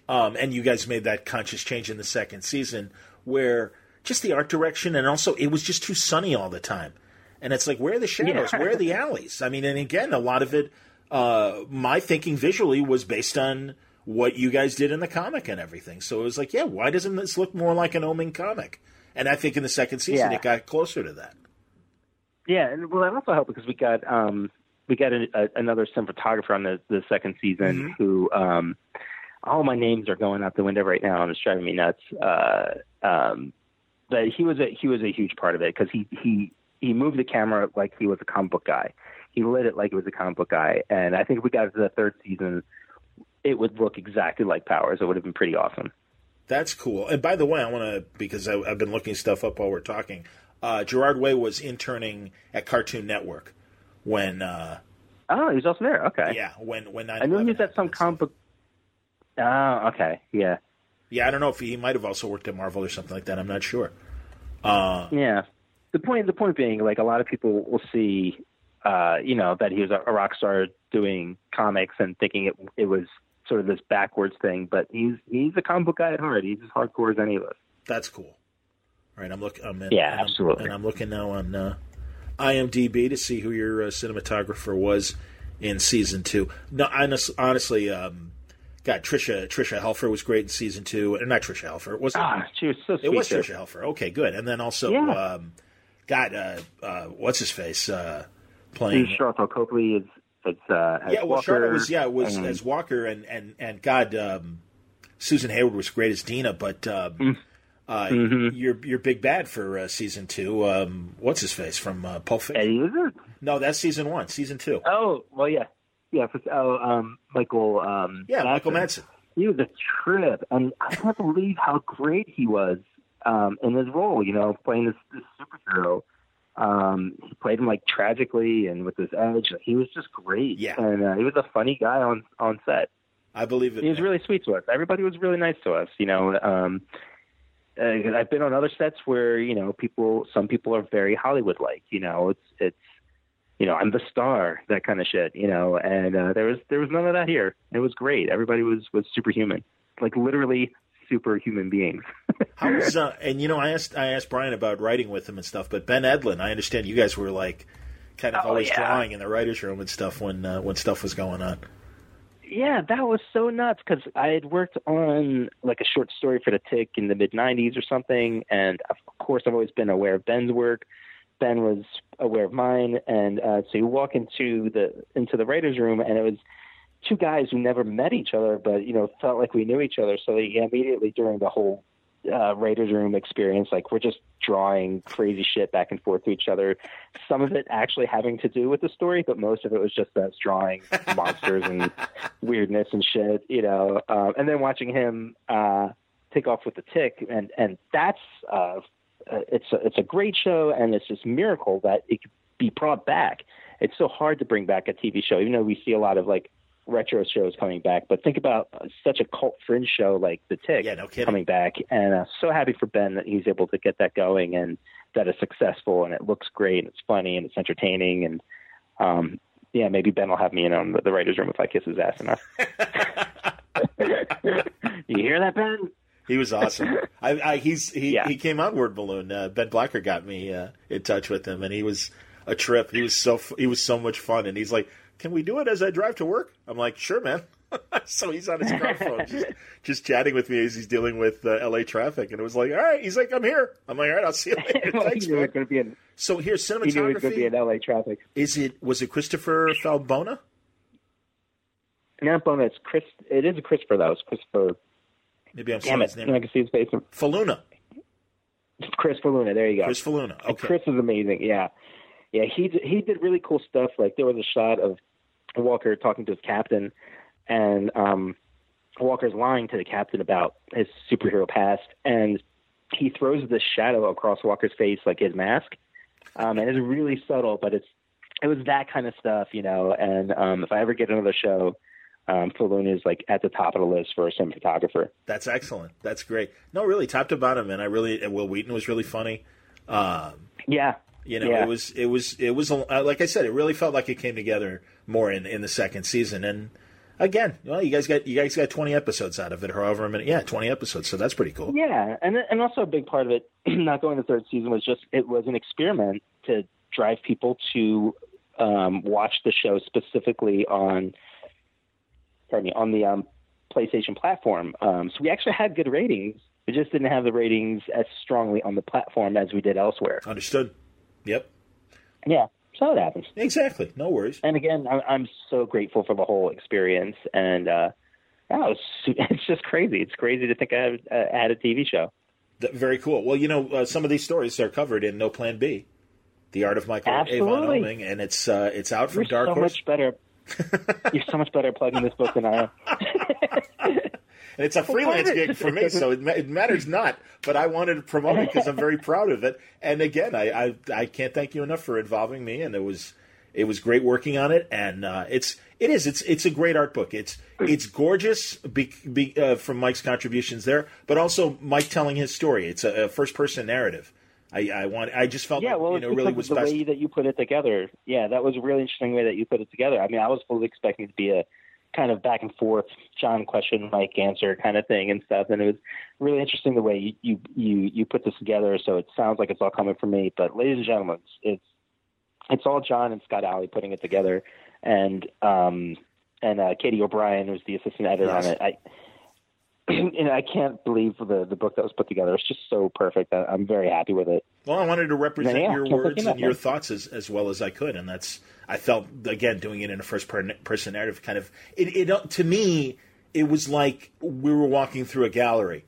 um, and you guys made that conscious change in the second season where just the art direction and also it was just too sunny all the time. And it's like, where are the shadows? Yeah. where are the alleys? I mean, and again, a lot of it, uh, my thinking visually was based on what you guys did in the comic and everything. So it was like, yeah, why doesn't this look more like an Oeming comic? And I think in the second season, yeah. it got closer to that. Yeah, and well, that also helped because we got um, we got a, a, another cinematographer on the, the second season mm-hmm. who um, all my names are going out the window right now and it's driving me nuts. Uh, um, but he was a he was a huge part of it because he he he moved the camera like he was a comic book guy. He lit it like it was a comic book guy. And I think if we got to the third season, it would look exactly like Powers. It would have been pretty awesome. That's cool. And by the way, I want to because I, have been looking stuff up while we're talking. Uh, Gerard Way was interning at Cartoon Network when. Uh, oh, he was also there. Okay. Yeah, when when I knew he was at some comic book. Oh, okay. Yeah. Yeah, I don't know if he, he might have also worked at Marvel or something like that. I'm not sure. Uh, yeah, the point the point being like a lot of people will see uh, you know that he was a, a rock star doing comics and thinking it it was sort of this backwards thing, but he's he's a comic book guy at heart. He's as hardcore as any of us. That's cool. All right, I'm looking. I'm in, yeah, and absolutely. I'm, and I'm looking now on uh, IMDb to see who your uh, cinematographer was in season two. No, honest, honestly, um, God, Tricia Tricia Helfer was great in season two, and not Tricia Helfer. Was it? Ah, she was so sweet. It was Tricia Helfer. Okay, good. And then also yeah. um, God, uh, uh, what's his face uh, playing? Sharlto Copley is it's uh, yeah. Well, Walker, was yeah it was and- as Walker and and and God, um, Susan Heyward was great as Deena, but um, uh, Mhm. your your big bad for uh, season two. Um, what's his face from uh, Pulp Fiction? Eddie Izzard. No, that's season one. Season two. Oh well, yeah, yeah. For, oh, um, Michael. Um, Yeah, Michael Madsen. Madsen. He was a trip, and I can't believe how great he was um, in his role. You know, playing this, this superhero. Um, he played him like tragically and with his edge. He was just great. Yeah. and uh, he was a funny guy on on set. I believe it. He was really sweet to us. Everybody was really nice to us. You know, um, I've been on other sets where you know people, some people are very Hollywood like. You know, it's it's you know I'm the star, that kind of shit. You know, and uh, there was there was none of that here. It was great. Everybody was was superhuman, like literally superhuman beings. How was uh, and you know I asked I asked Brian about writing with him and stuff, but Ben Edlund, I understand you guys were like kind of Oh, always yeah. drawing in the writers' room and stuff when uh, when stuff was going on. Yeah, that was so nuts because I had worked on like a short story for the Tick in the mid '90s or something, and of course I've always been aware of Ben's work. Ben was aware of mine, and uh, so you walk into the into the writers' room, and it was two guys who never met each other, but you know felt like we knew each other. So they immediately during the whole uh, writers' room experience, like we're just drawing crazy shit back and forth to each other. Some of it actually having to do with the story, but most of it was just us drawing monsters and weirdness and shit, you know. Um, and then watching him uh, take off with the tick, and and that's uh, uh, it's a, it's a great show, and it's this miracle that it could be brought back. It's so hard to bring back a TV show, even though we see a lot of like retro shows coming back. But think about uh, such a cult fringe show like The Tick Yeah, no coming back, and uh, so happy for Ben that he's able to get that going and that is successful and it looks great and it's funny and it's entertaining and um, yeah, maybe Ben will have me in on the, the writers' room if I kiss his ass enough. you hear that, Ben? He was awesome. I, I he's he Yeah. he came on Word Balloon. Uh, ben Blacker got me uh, in touch with him, and he was a trip. He was so he was so much fun, and he's like, "Can we do it as I drive to work?" I'm like, "Sure, man." so he's on his car phone, just, just chatting with me as he's dealing with uh, L.A. traffic, and it was like, "All right." He's like, "I'm here." I'm like, "All right, I'll see you later." well, Thanks, he knew it man. to be in. So here's cinematography. He knew it was going to be in L.A. traffic. Is it was it Christopher Falbona? No, but it's Chris. It is a Christopher though. It's Christopher. Maybe I'm Damn saying it! his I can see his face. Faloona. Chris Faloona. There you go. Chris Faloona. And Okay. Chris is amazing. Yeah, yeah. He he did really cool stuff. Like there was a shot of Walker talking to his captain, and um, Walker's lying to the captain about his superhero past, and he throws this shadow across Walker's face like his mask, um, and it's really subtle, but it's it was that kind of stuff, you know. And um, if I ever get another show, um, Falloon is like at the top of the list for a cinematographer. That's excellent. That's great. No, really, top to bottom, and I really and Wil Wheaton was really funny. Um, Yeah, you know, Yeah. it was it was it was uh, like I said, it really felt like it came together more in in the second season. And again, well, you guys got you guys got twenty episodes out of it, however many. Yeah, twenty episodes. So that's pretty cool. Yeah, and and also a big part of it, not going to the third season, was just it was an experiment to drive people to um, watch the show specifically on, pardon me, on the um, PlayStation platform. Um, so we actually had good ratings. We just didn't have the ratings as strongly on the platform as we did elsewhere. Understood. Yep. Yeah, so it happens. Exactly. No worries. And again, I- I'm so grateful for the whole experience, and uh, yeah, it was, it's just crazy. It's crazy to think I had, uh, had a TV show. Very cool. Well, you know, uh, some of these stories are covered in No Plan B, The Art of Michael Avon Absolutely. Oeming, and it's uh, it's out from You're Dark so Horse. much better. You're so much better at plugging this book than I am. And it's a freelance What? gig for me, so it, it matters not. But I wanted to promote it because I'm very proud of it. And again, I, I I can't thank you enough for involving me. And it was it was great working on it. And uh, it's it is it's it's a great art book. It's it's gorgeous be, be, uh, from Mike's contributions there, but also Mike telling his story. It's a, a first person narrative. I, I want. I just felt Yeah, like, well, you know really was the best. way that you put it together. Yeah, that was a really interesting way that you put it together. I mean, I was fully expecting it to be a kind of back and forth, John question, Mike answer kind of thing and stuff, and it was really interesting the way you you you, you put this together. So it sounds like it's all coming from me, but ladies and gentlemen, it's it's all John and Scott Allie putting it together, and um and uh, Katie O'Brien was the assistant editor Yes. on it. I and I can't believe the the book that was put together. It's just so perfect. I, am very happy with it. Well, I wanted to represent yeah, your words and your thoughts as, as well as I could, and that's I felt again doing it in a first person narrative. Kind of it, it to me, it was like we were walking through a gallery,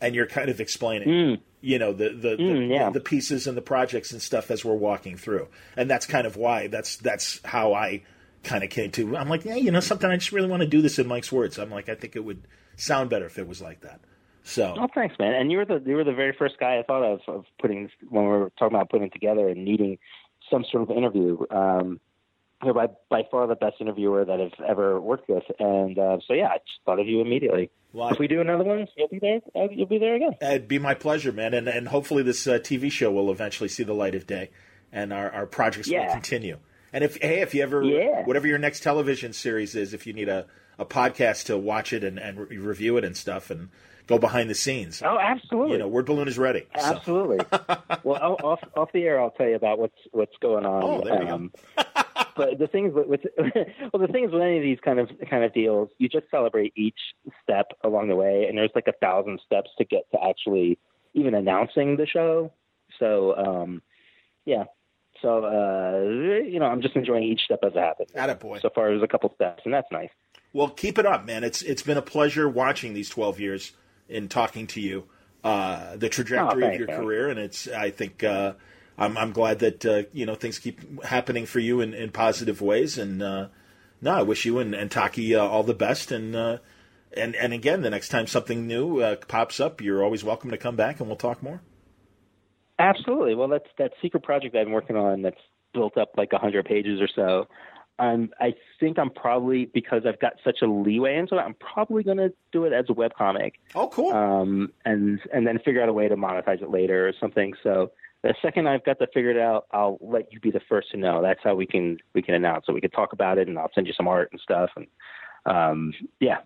and you're kind of explaining. Mm. You know the the, mm, the, yeah. the pieces and the projects and stuff as we're walking through, and that's kind of why that's that's how I kind of came to. I'm like, yeah, you know, something I just really want to do this in Mike's words. I'm like, I think it would sound better if it was like that. So, oh, thanks, man. And you were the you were the very first guy I thought of of putting when we were talking about putting together and needing some sort of interview. Um, you're by by far the best interviewer that I've ever worked with, and uh, so yeah, I just thought of you immediately. Well, if we do another one, you'll be there. Uh, you'll be there again. It'd be my pleasure, man, and and hopefully this uh, TV show will eventually see the light of day, and our our projects yeah. will continue. And if hey, if you ever yeah. whatever your next television series is, if you need a, a podcast to watch it and, and re- review it and stuff and go behind the scenes. Oh, absolutely. You know, word balloon is ready. Absolutely. So. well, off off the air, I'll tell you about what's what's going on. Oh, there you um, go. but the things with, with well, the things with any of these kind of kind of deals, you just celebrate each step along the way, and there's like a thousand steps to get to actually even announcing the show. So, um, yeah, so uh, you know, I'm just enjoying each step as it happens. Attaboy. So far, there's a couple steps, and that's nice. Well, keep it up, man. It's it's been a pleasure watching these 12 years and talking to you, uh, the trajectory oh, of your man. career, and it's I think uh, I'm I'm glad that uh, you know things keep happening for you in, in positive ways, and uh, no, I wish you and, and Taki uh, all the best, and and and again, the next time something new pops up, you're always welcome to come back, and we'll talk more. Absolutely. Well, that's that secret project I've been working on that's built up like 100 pages or so. Um, I think I'm probably because I've got such a leeway into it. I'm probably going to do it as a web comic. Oh, cool. Um, and and then figure out a way to monetize it later or something. So the second I've got that figured out, I'll let you be the first to know. That's how we can we can announce. So we can talk about it, and I'll send you some art and stuff. And um, yeah,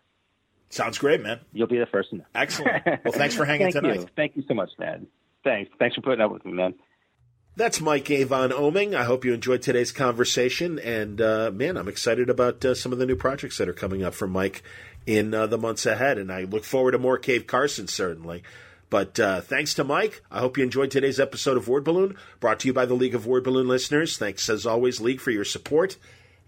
sounds great, man. You'll be the first to know. Excellent. Well, thanks for hanging Thank tonight. You. Thank you so much, Dad. Thanks. Thanks for putting up with me, man. That's Mike Avon Oeming. I hope you enjoyed today's conversation. And uh, man, I'm excited about uh, some of the new projects that are coming up for Mike in uh, the months ahead. And I look forward to more Cave Carson, certainly. But uh, thanks to Mike. I hope you enjoyed today's episode of Word Balloon, brought to you by the League of Word Balloon listeners. Thanks, as always, League, for your support.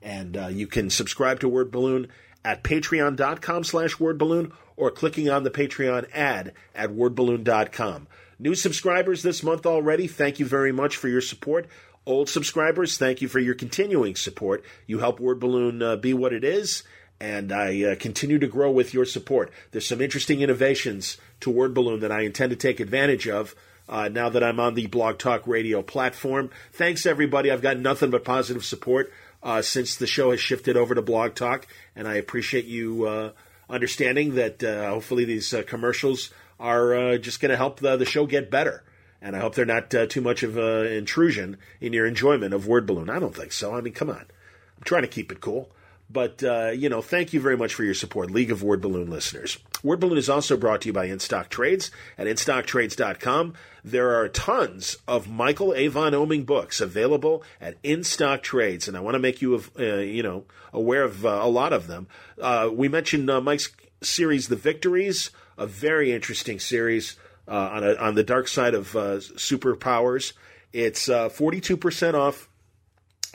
And uh, you can subscribe to Word Balloon at patreon.com slash wordballoon or clicking on the Patreon ad at wordballoon.com. New subscribers this month already, thank you very much for your support. Old subscribers, thank you for your continuing support. You help Word Balloon uh, be what it is, and I uh, continue to grow with your support. There's some interesting innovations to Word Balloon that I intend to take advantage of. Uh, now that I'm on the Blog Talk Radio platform. Thanks, everybody. I've got nothing but positive support uh, since the show has shifted over to Blog Talk, and I appreciate you uh, understanding that uh, hopefully these uh, commercials are uh, just going to help the, the show get better. And I hope they're not uh, too much of an intrusion in your enjoyment of Word Balloon. I don't think so. I mean, come on. I'm trying to keep it cool. But, uh, you know, thank you very much for your support, League of Word Balloon listeners. Word Balloon is also brought to you by InStock Trades at InStockTrades.com. There are tons of Michael Avon Oeming books available at InStock Trades, and I want to make you, uh, you know, aware of uh, a lot of them. Uh, we mentioned uh, Mike's series, The Victories, a very interesting series uh, on a, on the dark side of uh, superpowers. It's uh, forty two percent off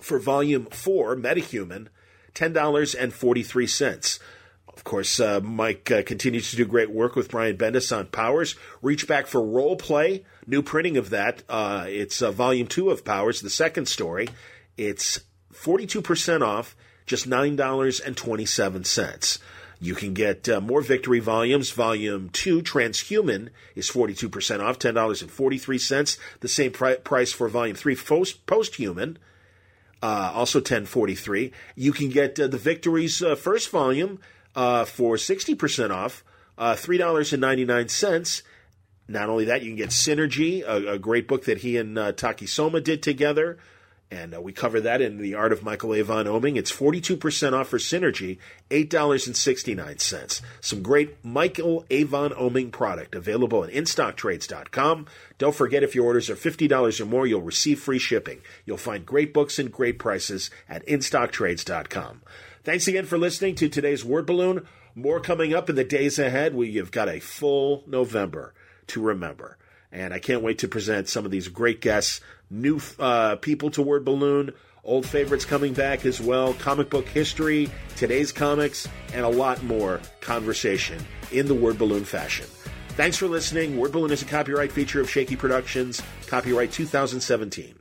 for Volume Four, MetaHuman, ten dollars and forty three cents. Of course, uh, Mike uh, continues to do great work with Brian Bendis on Powers. Reach back for Role Play, new printing of that. It's Volume Two of Powers, the second story. It's forty two percent off, just nine dollars and twenty seven cents. You can get uh, more victory volumes. Volume 2, Transhuman, is 42% off, $10.43. The same pri- price for Volume 3, Post- Posthuman, uh, also 1043 You can get uh, the Victories uh, first volume uh, for 60% off, uh, $3.99. Not only that, you can get Synergy, a, a, great book that he and Taki Soma did together. And uh, we cover that in The Art of Michael Avon Oeming. It's 42% off for Synergy, $8.69. Some great Michael Avon Oeming product available at InStockTrades.com. Don't forget, if your orders are $50 or more, you'll receive free shipping. You'll find great books and great prices at InStockTrades.com. Thanks again for listening to today's Word Balloon. More coming up in the days ahead. We have got a full November to remember. And I can't wait to present some of these great guests, new uh, people to Word Balloon, old favorites coming back as well, comic book history, today's comics, and a lot more conversation in the Word Balloon fashion. Thanks for listening. Word Balloon is a copyright feature of Shaky Productions, copyright 2017.